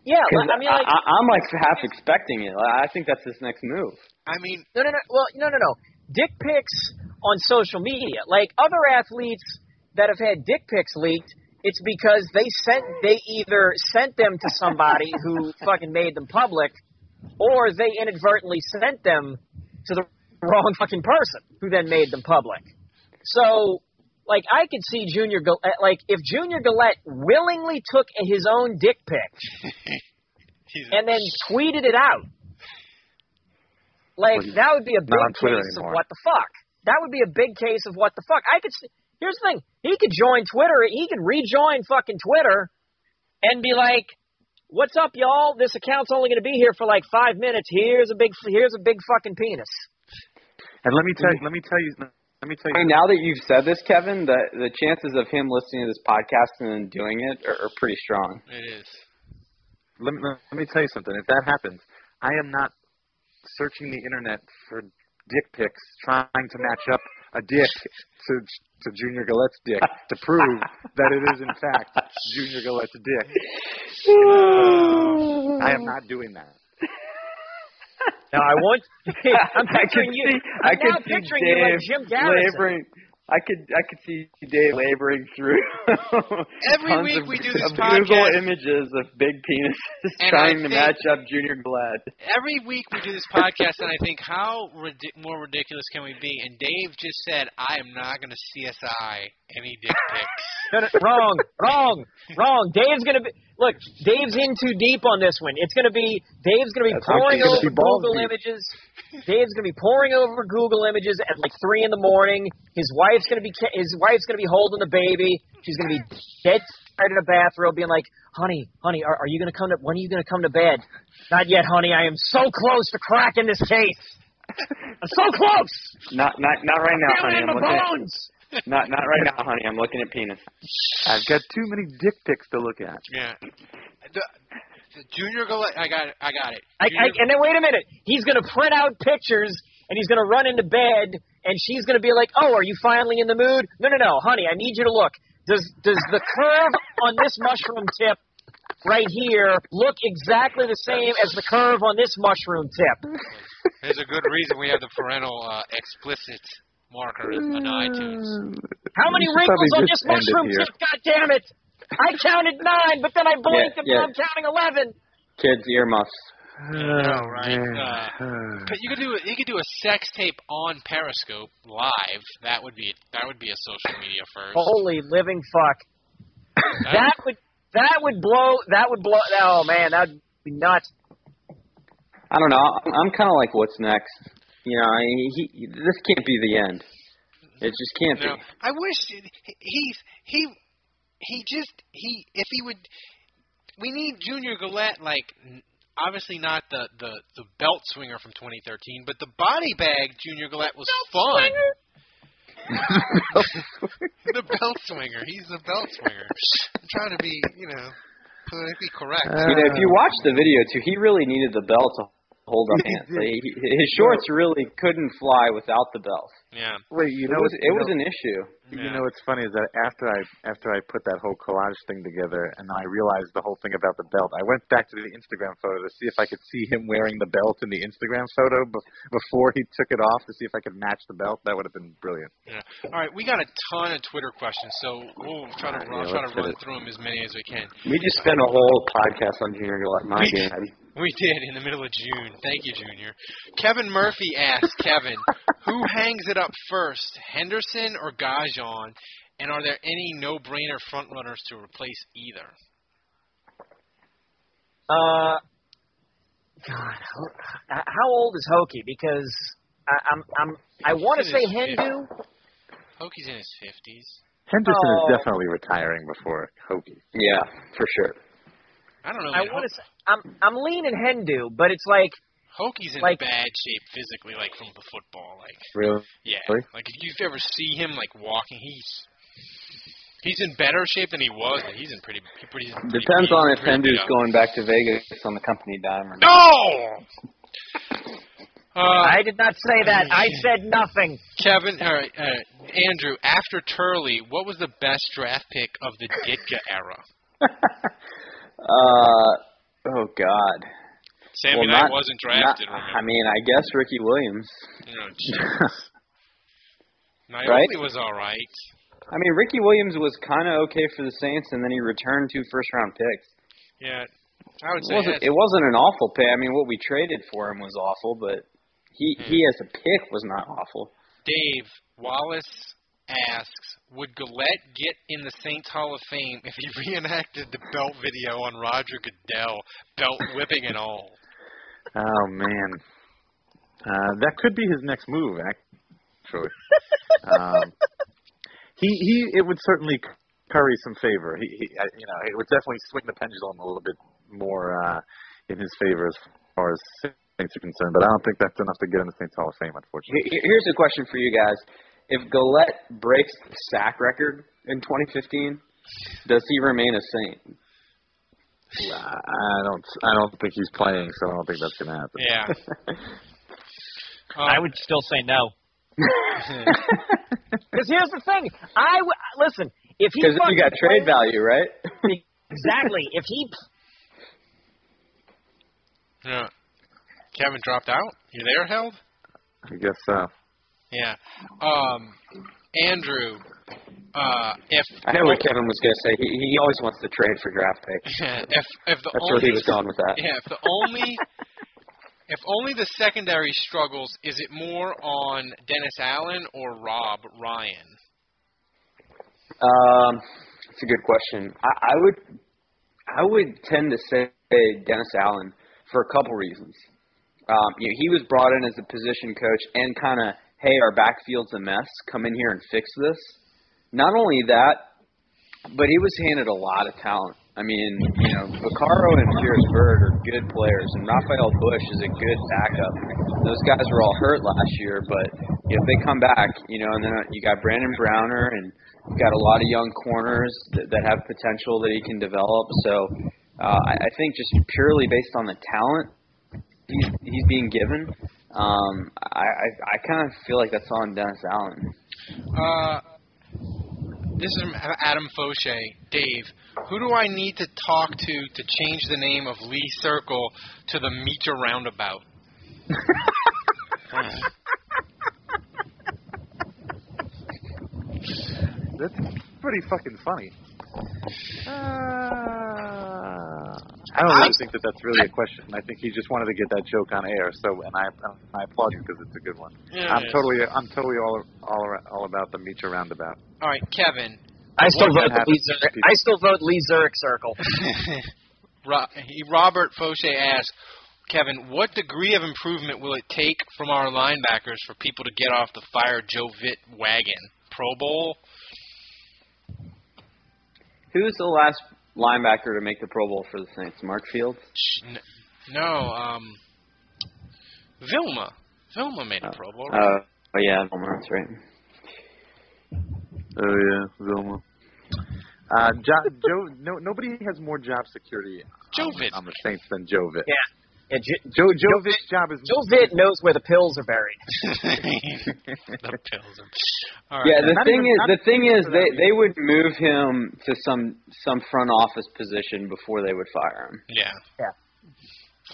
F: yeah.
B: 'Cause
F: I mean, like,
B: I, I'm like half expecting it. Like, I think that's his next move.
E: I mean,
F: no, no, no. Well, no, no, no. Dick pics on social media, like other athletes that have had dick pics leaked, it's because they sent they either sent them to somebody who [laughs] fucking made them public, or they inadvertently sent them to the wrong fucking person who then made them public. So, like, I could see Junior Gal- uh, like if Junior Galette willingly took his own dick pic [laughs] and then tweeted it out. Like that would be a big case of what the fuck. That would be a big case of what the fuck. I could. See, here's the thing. He could join Twitter. He could rejoin fucking Twitter, and be like, "What's up, y'all? This account's only going to be here for like five minutes. Here's a big. Here's a big fucking penis."
C: And let me tell let me tell you let me tell
B: I
C: you
B: mean, now that you've said this, Kevin, the the chances of him listening to this podcast and then doing it are, are pretty strong.
E: it is.
C: let me, let me tell you something. If that happens, I am not searching the internet for dick pics trying to match up a dick to to Junior Galette's dick to prove that it is in fact Junior Galette's dick. I am not doing that.
F: Now I want. [laughs] [laughs] I'm
B: I
F: picturing you. I'm
B: I
F: now
B: see
F: picturing you like Jim Garrison.
B: laboring. I could I could see Dave laboring through [laughs]
E: Every
B: tons
E: week
B: of,
E: we do this
B: of [laughs] Google images of big penises
E: And
B: trying to match up Junior Glad.
E: Every week we do this podcast, and I think, how ridic- more ridiculous can we be? And Dave just said, I am not going to CSI any dick pics.
F: No, no, wrong, wrong, wrong. Dave's gonna be look. Dave's in too deep on this one. It's gonna be Dave's gonna be
C: That's
F: pouring over
C: be
F: Google
C: deep.
F: images. Dave's gonna be pouring over Google images at like three in the morning. His wife's gonna be his wife's gonna be holding the baby. She's gonna be dead tired in a bathrobe, being like, "Honey, honey, are, are you gonna come to? When are you gonna come to bed?" Not yet, honey. I am so close to cracking this case. [laughs] I'm so close.
B: Not not not right now,
F: Feel
B: honey.
F: in
B: I'm
F: my
B: looking at,
F: bones.
B: Not not right now, honey. I'm looking at penis.
C: I've got too many dick pics to look at.
E: Yeah. The, the Junior Galette, I got it. I got it.
F: I, I,
E: Junior-
F: and then wait a minute. He's going to print out pictures and he's going to run into bed and she's going to be like, "Oh, are you finally in the mood?" No, no, no, honey. I need you to look. Does does the curve on this mushroom tip right here look exactly the same as the curve on this mushroom tip?
E: There's a good reason we have the parental uh, explicit marker on iTunes.
F: How many wrinkles on this
C: end
F: mushroom
C: here.
F: tip? God damn it! I counted nine, but then I blinked and
B: yeah.
F: now I'm counting eleven.
B: Kids earmuffs.
E: know, right? Uh, But [sighs] you could do you could do a sex tape on Periscope live. That would be that would be a social media first.
F: Holy living fuck!
E: That-
F: That would that would blow. That would blow. Oh man, that'd be nuts.
B: I don't know. I'm, I'm kind of like, what's next? You know, I, he, he, this can't be the end. It just can't
E: No,
B: be.
E: I wish he- he's he he just he if he would. We need Junior Galette like obviously not the the the belt swinger from 2013, but the body bag Junior Galette was fun. [laughs] the belt swinger, he's the belt swinger. I'm trying to be you know politically correct.
B: You know, if you watch the video too, he really needed the belt to hold up [laughs] hands. Like, his shorts really couldn't fly without the belt.
E: Yeah.
C: Wait, you
B: It
C: know
B: was it
C: you
B: was
C: know-
B: an issue.
C: You know what's funny is that after I after I put that whole collage thing together and I realized the whole thing about the belt, I went back to the Instagram photo to see if I could see him wearing the belt in the Instagram photo be- before he took it off to see if I could match the belt. That would have been brilliant.
E: Yeah. All right, we got a ton of Twitter questions, so we'll try to
C: All right,
E: I'll
C: yeah,
E: try to run through them as many as we can.
B: We just spent a whole podcast on Junior Galette. My
E: We-
B: bad.
E: We did in the middle of June. Thank you, Junior. Kevin Murphy asked [laughs] Kevin, who hangs it up first, Henderson or Gajan? And are there any no-brainer frontrunners to replace either?
F: Uh, God, how old is Hokie? Because I, I'm I'm I want to say
E: in his
F: Hendu.
E: Hokie's in his fifties.
C: Henderson
F: Oh.
C: is definitely retiring before Hokie.
B: Yeah, for sure.
E: I don't know.
F: I want to say I'm I'm leaning Hendu, but it's like
E: Hokie's in
F: like-
E: bad shape physically, like from the football. Like,
C: Really?
E: yeah,
C: Really?
E: like if you ever see him like walking, he's he's in better shape than he was, but he's in pretty. He pretty pretty
B: Depends
E: beat-
B: on if
E: pretty beat
B: Hendu's going back to Vegas on the company dime or not.
E: No. [laughs] Uh,
F: I did not say that. I [laughs] said nothing.
E: Kevin, all right, uh, Andrew. After Turley, what was the best draft pick of the Ditka era? [laughs]
B: Uh, oh God.
E: Sammy
B: well,
E: Knight
B: not,
E: wasn't drafted.
B: not-? I mean, I guess Ricky Williams.
E: Oh. [laughs] Naomi
B: Right?
E: was all right.
B: I mean, Ricky Williams was kind of okay for the Saints, and then he returned two first-round picks.
E: Yeah, I would
B: It
E: say
B: wasn't, it wasn't an awful pick. I mean, what we traded for him was awful, but he
E: Hmm.
B: he as a pick was not awful.
E: Dave Wallace asks, would Galette get in the Saints Hall of Fame if he [laughs] reenacted the belt video on Roger Goodell, belt whipping and all?
C: Oh man, uh, that could be his next move. Actually, um, he he it would certainly curry some favor. He, he I- you know it would definitely swing the pendulum a little bit more uh, in his favor as far as Saints are concerned. But I don't think that's enough to get in the Saints Hall of Fame, unfortunately.
B: Here's a question for you guys: If Galette breaks the sack record in 2015, does he remain a Saint?
C: I don't I don't think he's playing, so I don't think that's going to happen.
E: Yeah. [laughs]
F: Uh, I would still say no. [laughs] Because here's the thing. I w- listen. If he
B: Because you got
F: fucking
B: trade
F: plays-
B: value, right? [laughs]
F: exactly. If he
E: Yeah. Kevin dropped out. You there, Held?
C: I guess so.
E: Yeah. Um, Andrew, uh, if
B: I know what Kevin was going to say. He, he always wants to trade for draft picks. [laughs]
E: if if the
B: That's
E: only
B: where he was going with that.
E: Yeah, if the only if only the secondary struggles, is it more on Dennis Allen or Rob Ryan?
B: Um, it's a good question. I, I would, I would tend to say Dennis Allen for a couple reasons. Um, you know, he was brought in as a position coach and kind of, hey, our backfield's a mess. Come in here and fix this. Not only that, but he was handed a lot of talent. I mean, you know, Vaccaro and Jairus Byrd are good players, and Rafael Bush is a good backup. Those guys were all hurt last year, but if they come back, you know, and then you got Brandon Browner, and you got a lot of young corners that, that have potential that he can develop. So uh, I, I think just purely based on the talent he's he's being given, um, I I, I kind of feel like that's on Dennis Allen.
E: Uh, this is from Adam Fauché. Dave, who do I need to talk to to change the name of Lee Circle to the Meter Roundabout? [laughs]
C: That's pretty fucking funny. Uh, I don't really think that that's really a question. I think he just wanted to get that joke on air. So, and I I applaud you because it's a good one.
E: Yeah,
C: I'm
E: it is.
C: totally I'm totally all all all about the meet roundabout.
E: All right, Kevin.
F: I still vote
C: happens
F: Lee Zurich. I still vote Lee Zurich Circle. [laughs]
E: Robert Fauché asks, Kevin, what degree of improvement will it take from our linebackers for people to get off the fire Joe Vitt wagon? Pro Bowl?
B: Who's the last linebacker to make the Pro Bowl for the Saints? Mark Fields.
E: No, um, Vilma. Vilma made a Pro Bowl.
B: Uh, oh yeah, Vilma. that's right.
C: Oh yeah, Vilma. Uh, jo- Joe, no, nobody has more job security
E: Joe
C: on,
E: Vitt.
C: on the Saints than Joe Vitt.
F: Yeah. Yeah, J-
C: Joe Joe Vitt's job is
F: Joe Vitt knows where the pills are buried. [laughs]
E: the pills. All right.
B: Yeah, the
C: Not
B: thing
C: even-
B: is,
C: not
B: the thing is, they they would move him to some some front office position before they would fire him.
E: Yeah.
F: Yeah.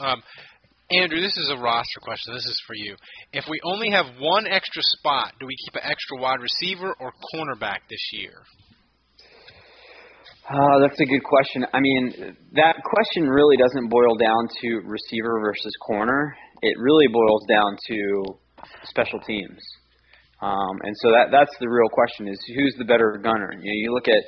E: Um, Andrew, this is a roster question. This is for you. If we only have one extra spot, do we keep an extra wide receiver or cornerback this year?
B: Uh, that's a good question. I mean, that question really doesn't boil down to receiver versus corner. It really boils down to special teams. Um, and so that that's the real question: is who's the better gunner? You know, you look at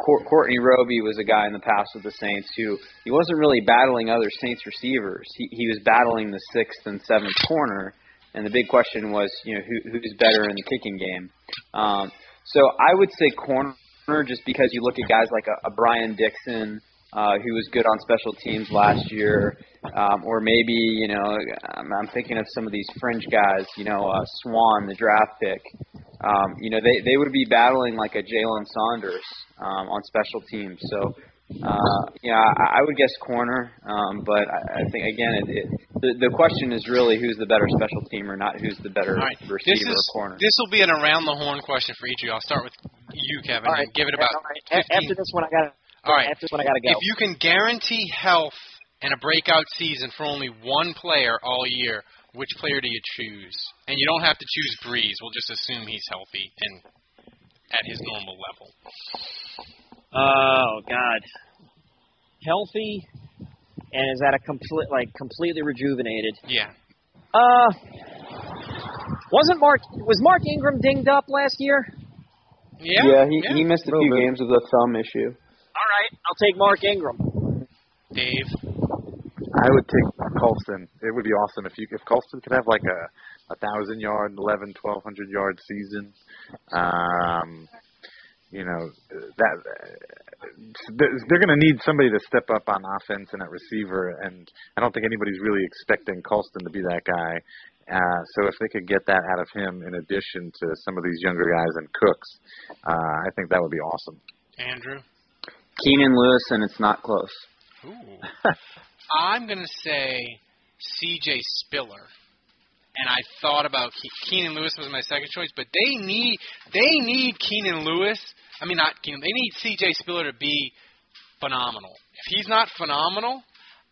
B: Courtney Roby was a guy in the past with the Saints who he wasn't really battling other Saints receivers. He he was battling the sixth and seventh corner, and the big question was, you know, who who's better in the kicking game. Um, so I would say corner just because you look at guys like a, a Brian Dixon, uh, who was good on special teams last year, um, or maybe you know I'm, I'm thinking of some of these fringe guys, you know uh, Swann, the draft pick. Um, you know they they would be battling like a Jalen Saunders um, on special teams. So. Uh, yeah, I, I would guess corner, um, but I, I think again, it, it, the the question is really who's the better special teamer, not who's the better
E: All right.
B: receiver
E: This is
B: or corner.
E: this will be an around the horn question for each of you. I'll start with you, Kevin,
F: All right.
E: and give it about
F: right. A-
E: 15.
F: After this one, I got.
E: All right.
F: After this one, I got to go.
E: If you can guarantee health and a breakout season for only one player all year, which player do you choose? And you don't have to choose Brees. We'll just assume he's healthy and at his normal level.
F: Oh God, healthy, and is that a complete like completely rejuvenated?
E: Yeah.
F: Uh, wasn't Mark was Mark Ingram dinged up last year?
E: Yeah.
B: he
E: yeah.
B: he missed a
C: Little
B: few
C: bit.
B: games with a thumb issue.
F: All right, I'll take Mark Ingram.
E: Dave.
C: I would take Colston. It would be awesome if you if Colston could have like a a thousand yard, eleven, twelve hundred yard season. Um, you know that they're they're going to need somebody to step up on offense and at receiver, and I don't think anybody's really expecting Colston to be that guy. Uh, so if they could get that out of him, in addition to some of these younger guys and Cooks, uh, I think that would be awesome.
E: Andrew.
B: Keenan Lewis, and it's not close.
E: Ooh. I'm going to say C.J. Spiller. And I thought about Ke- Keenan Lewis was my second choice, but they need they need Keenan Lewis. I mean, not Keenan. They need C.J. Spiller to be phenomenal. If he's not phenomenal,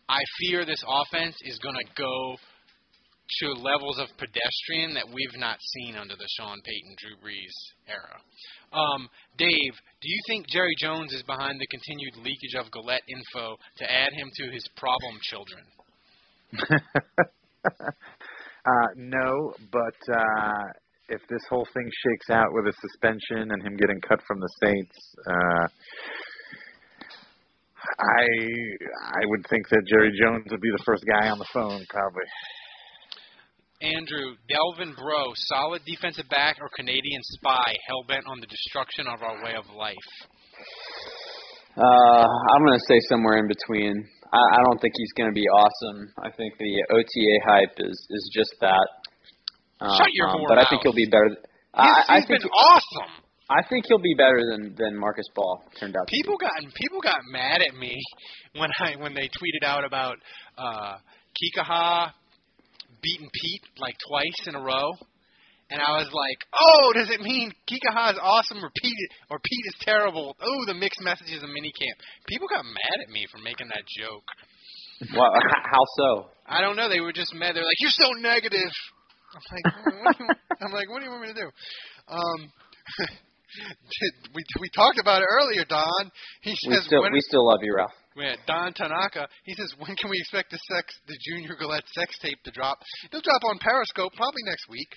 E: I fear this offense is going to go to levels of pedestrian that we've not seen under the Sean Payton, Drew Brees era. Um, Dave, do you think Jerry Jones is behind the continued leakage of Galette info to add him to his problem children? [laughs]
C: uh, no, but uh, if this whole thing shakes out with a suspension and him getting cut from the Saints, uh, I I would think that Jerry Jones would be the first guy on the phone, probably.
E: Andrew, Delvin Breaux, solid defensive back or Canadian spy, hell bent on the destruction of our way of life?
B: Uh, I'm going to say somewhere in between. I, I don't think he's going to be awesome. I think the OTA hype is is just that. Uh,
E: Shut your
B: um, But I think he'll be better.
E: He's,
B: I, I think
E: been awesome.
B: I think he'll be better than than Marcus Ball turned out. to be.
E: People got people got mad at me [laughs] when I when they tweeted out about uh Kikaha beating Peat like twice in a row. And I was like, "Oh, does it mean Kikaha is awesome or Peat or Peat is terrible?" Oh, the mixed messages of minicamp. People got mad at me for making that joke.
B: Well, [laughs] how so?
E: I don't know. They were just mad. They're like, "You're so negative." I'm like, what you, I'm like, what do you want me to do? Um, [laughs] we we talked about it earlier, Don. He
B: We still we still love you, Ralph.
E: Yeah, Don Tanaka. He says, when can we expect the sex, the Junior Galette sex tape to drop? It'll drop on Periscope probably next week.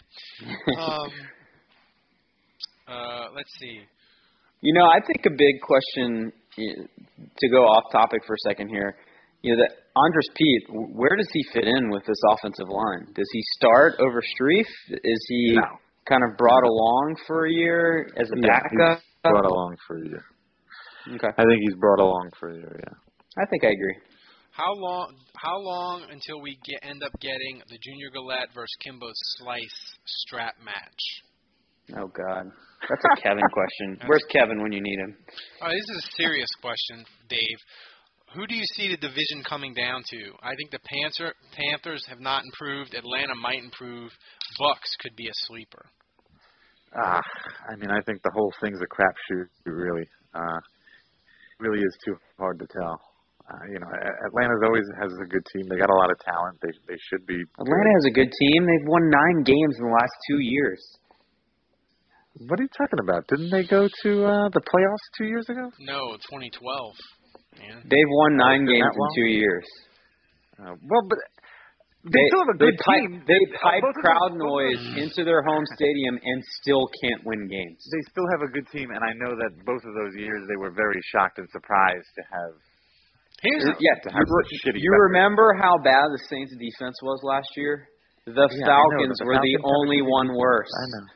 E: [laughs] Um, uh, let's see.
B: You know, I think a big question to go off topic for a second here. You know, that Andrus Peat, where does he fit in with this offensive line? Does he start over Strief? Is he
C: No.
B: kind of brought along for a year as a
C: Yeah,
B: backup?
C: he's brought along for you.
B: Okay,
C: I think he's brought along for you. Yeah.
B: I think I agree.
E: How long? How long until we get end up getting the Junior Galette versus Kimbo Slice strap match?
B: Oh God, that's a Kevin [laughs] question. Where's Kevin when you need him?
E: All right, this is a serious question, Dave. who do you see the division coming down to? I think the Panther Panthers have not improved. Atlanta might improve. Bucks could be a sleeper.
C: Ah, I mean, I think the whole thing's a crapshoot. Really, uh, really is too hard to tell. Uh, you know, A- Atlanta's always has a good team. They got a lot of talent. They they should be.
B: Atlanta has a good team. They've won nine games in the last two years.
C: What are you talking about? Didn't they go to uh, the playoffs two years ago?
E: No, 2012. Man.
B: They've won nine games in
C: long?
B: two years.
C: Uh, well, but they,
B: They,
C: still have a
B: they
C: good
B: pipe,
C: team.
B: They
C: Uh,
B: pipe
C: both of them-
B: crowd noise into their home stadium and still can't win games.
C: They still have a good team, and I know that both of those years they were very shocked and surprised to have.
E: Here's
B: You- yeah,
C: to
B: you,
C: have
B: re-
C: shitty
B: you remember how bad the Saints' defense was last year? The
C: Yeah,
B: Falcons
C: the
B: were the
C: Falcons have a
B: only one worse.
C: I know.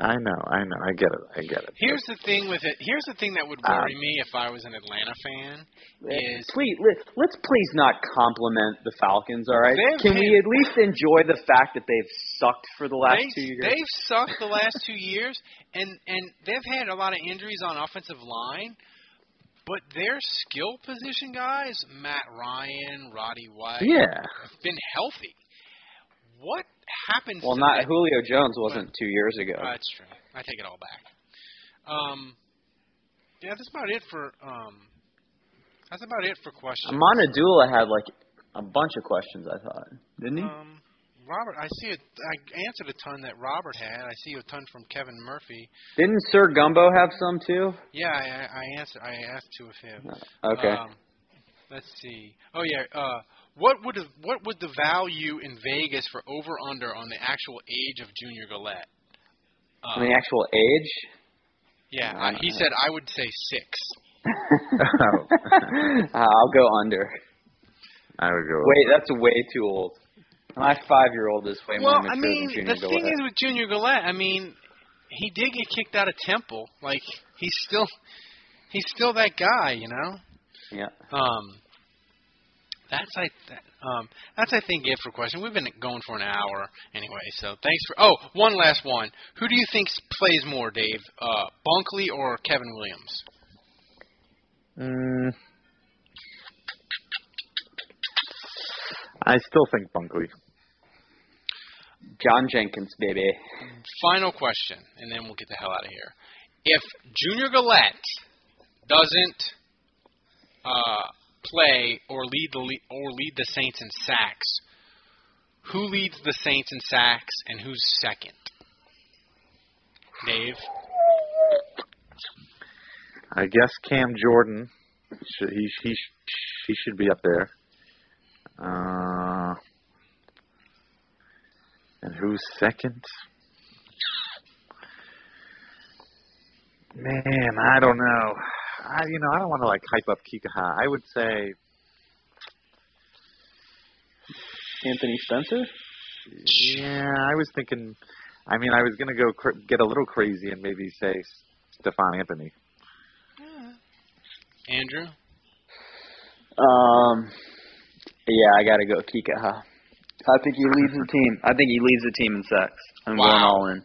C: I know, I know, I get it, I get it.
E: Here's the thing with it. Here's the thing that would
C: Um,
E: worry me if I was an Atlanta fan. Is
B: Please, let, let's please not compliment the Falcons, all right?
E: They've
B: Can we at least enjoy the fact that they've sucked for the last
E: they,
B: two years?
E: They've sucked the last two years, and and they've had a lot of injuries on offensive line. But their skill position guys, Matt Ryan, Roddy White,
C: Yeah.
E: have been healthy. What happens?
B: well,
E: to
B: not
E: that-
B: Julio Jones wasn't two years ago.
E: Uh, that's true. I take it all back. Um, yeah, that's about it for um. That's about it for questions.
B: Amanadula had like a bunch of questions. I thought, didn't he?
E: Um, Robert, I see it. I answered a ton that Robert had. I see a ton from Kevin Murphy.
B: Didn't Sir Gumbo have some too?
E: Yeah, I, I answered. I asked two of him.
B: Okay.
E: Um, let's see. Oh yeah. Uh, what would have, what would the value in Vegas for over under on the actual age of Junior Galette? Uh,
B: On the actual age?
E: yeah, uh, he
B: know.
E: said I would say six. [laughs]
C: Oh.
B: Uh, [laughs] I'll go under.
C: I would go.
B: Wait, that's way too old. My five-year-old is way
E: well,
B: more
E: I
B: mature
E: mean,
B: than Junior
E: the thing
B: Galette.
E: is with Junior Galette, I mean, he did get kicked out of Temple. Like he's still, he's still that guy, you know.
B: yeah.
E: Um, that's I that, um that's I think it for question. We've been going for an hour anyway, so thanks for. Oh, one last one. Who do you think plays more, Dave? Uh, Bunkley or Kevin Williams?
C: Mm, I still think Bunkley.
B: John Jenkins, baby.
E: Final question, and then we'll get the hell out of here. If Junior Galette doesn't uh, play or lead the le- or lead the Saints in sacks, who leads the Saints in sacks and who's second? Dave.
C: I guess Cam Jordan. Should, he he he should be up there. Uh, and who's second? Man, I don't know. I you know I don't want to like hype up Kikaha. I would say
B: Anthony Spencer?
C: yeah. I was thinking. I mean, I was gonna go cr- get a little crazy and maybe say Stephone Anthony.
E: Andrew?
B: Um, yeah, I gotta go Kikaha. I think he leads the team. I think he leads the team in sacks. I'm
E: Wow.
B: going all in.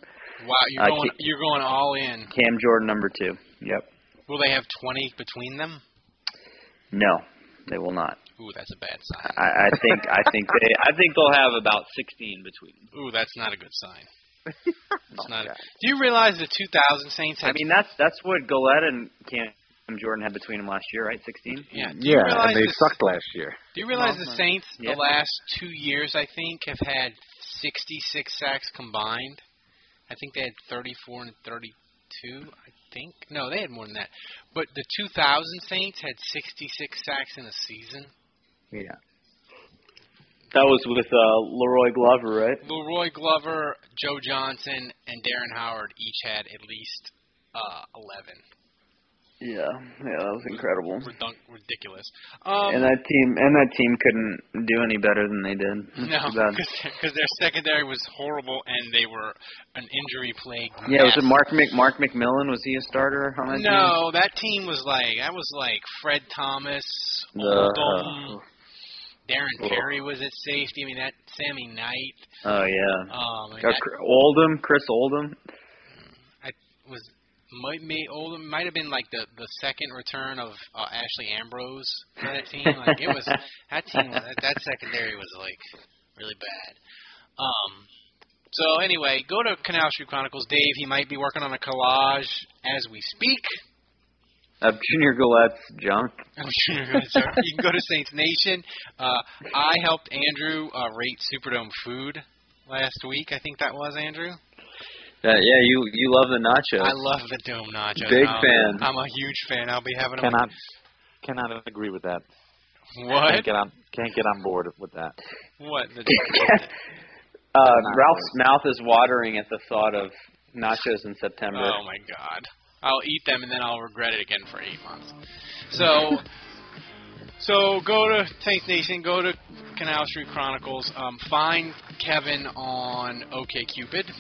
E: Wow, you're
B: Uh,
E: going
B: Ki-
E: you're going all in.
B: Cam Jordan number two. Yep.
E: Will they have 20 between them?
B: No, they will not.
E: Ooh, that's a bad sign.
B: I, I think I think they I think they'll have about 16 between. them.
E: Ooh, that's not a good sign. [laughs]
B: Oh,
E: not. A, do you realize the 2000 Saints
B: I mean, that's that's what Galette and Cam Jordan had between them last year, right? 16.
E: Yeah.
C: Yeah, and they
E: this-
C: sucked last year.
E: Do you realize the. Saints
B: Yeah.
E: the last two years I think have had 66 sacks combined? I think they had 34 and 32. I think no, they had more than that. But the 2000 Saints had 66 sacks in a season.
C: Yeah.
B: That was with uh, La'Roi Glover, right?
E: La'Roi Glover, Joe Johnson, and Darren Howard each had at least uh, 11.
B: Yeah, yeah, that was incredible.
E: Redun- ridiculous. Um,
B: and that team and that team couldn't do any better than they did. [laughs]
E: no, because their secondary was horrible and they were an injury plague.
B: Yeah, was
E: mess.
B: it Mark Mc Mark McMillian? Was he a starter on that team?
E: No, that team was like that was like Fred Thomas,
B: The-
E: Oldham, Darren
B: Ugh.
E: Terry was at safety. I mean that Sammy Knight.
B: Oh yeah.
E: Um,
B: Got
E: that
B: Oldham, Chris Oldham.
E: I, was might may oh, might have been like the the second return of uh, Ashley Ambrose for that team. Like it was that team that, that secondary was like really bad. Um. So anyway, go to Canal Street Chronicles. Dave, he might be working on a collage as we speak.
B: Of Junior Galette's junk. [laughs]
E: I'm sure you're gonna start. you can go to Saints Nation. Uh, I helped Andrew uh, rate Superdome food last week. I think that was Andrew.
B: Uh, yeah, you you love the nachos.
E: I love the dome nachos.
B: Big
E: I'm,
B: fan.
E: I'm a huge fan. I'll be having them.
C: Cannot cannot agree with that.
E: What?
C: Can't get on can't get on board with that.
E: What? [laughs] The,
B: Uh, Ralph's mouth is watering at the thought of nachos in September.
E: oh my God! I'll eat them and then I'll regret it again for eight months. So, [laughs] so go to Saints Nation. Go to Canal Street Chronicles. Um, find Kevin on OKCupid.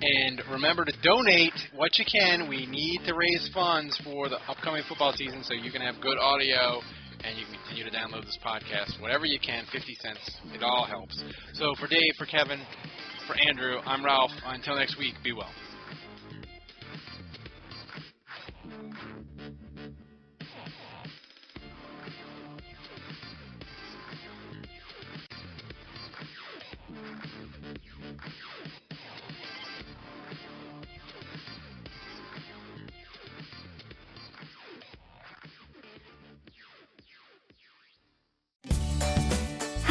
E: And remember to donate what you can. We need to raise funds for the upcoming football season so you can have good audio and you can continue to download this podcast. Whatever you can, 50 cents. It all helps. So for Dave, for Kevin, for Andrew, I'm Ralph. Until next week, be well.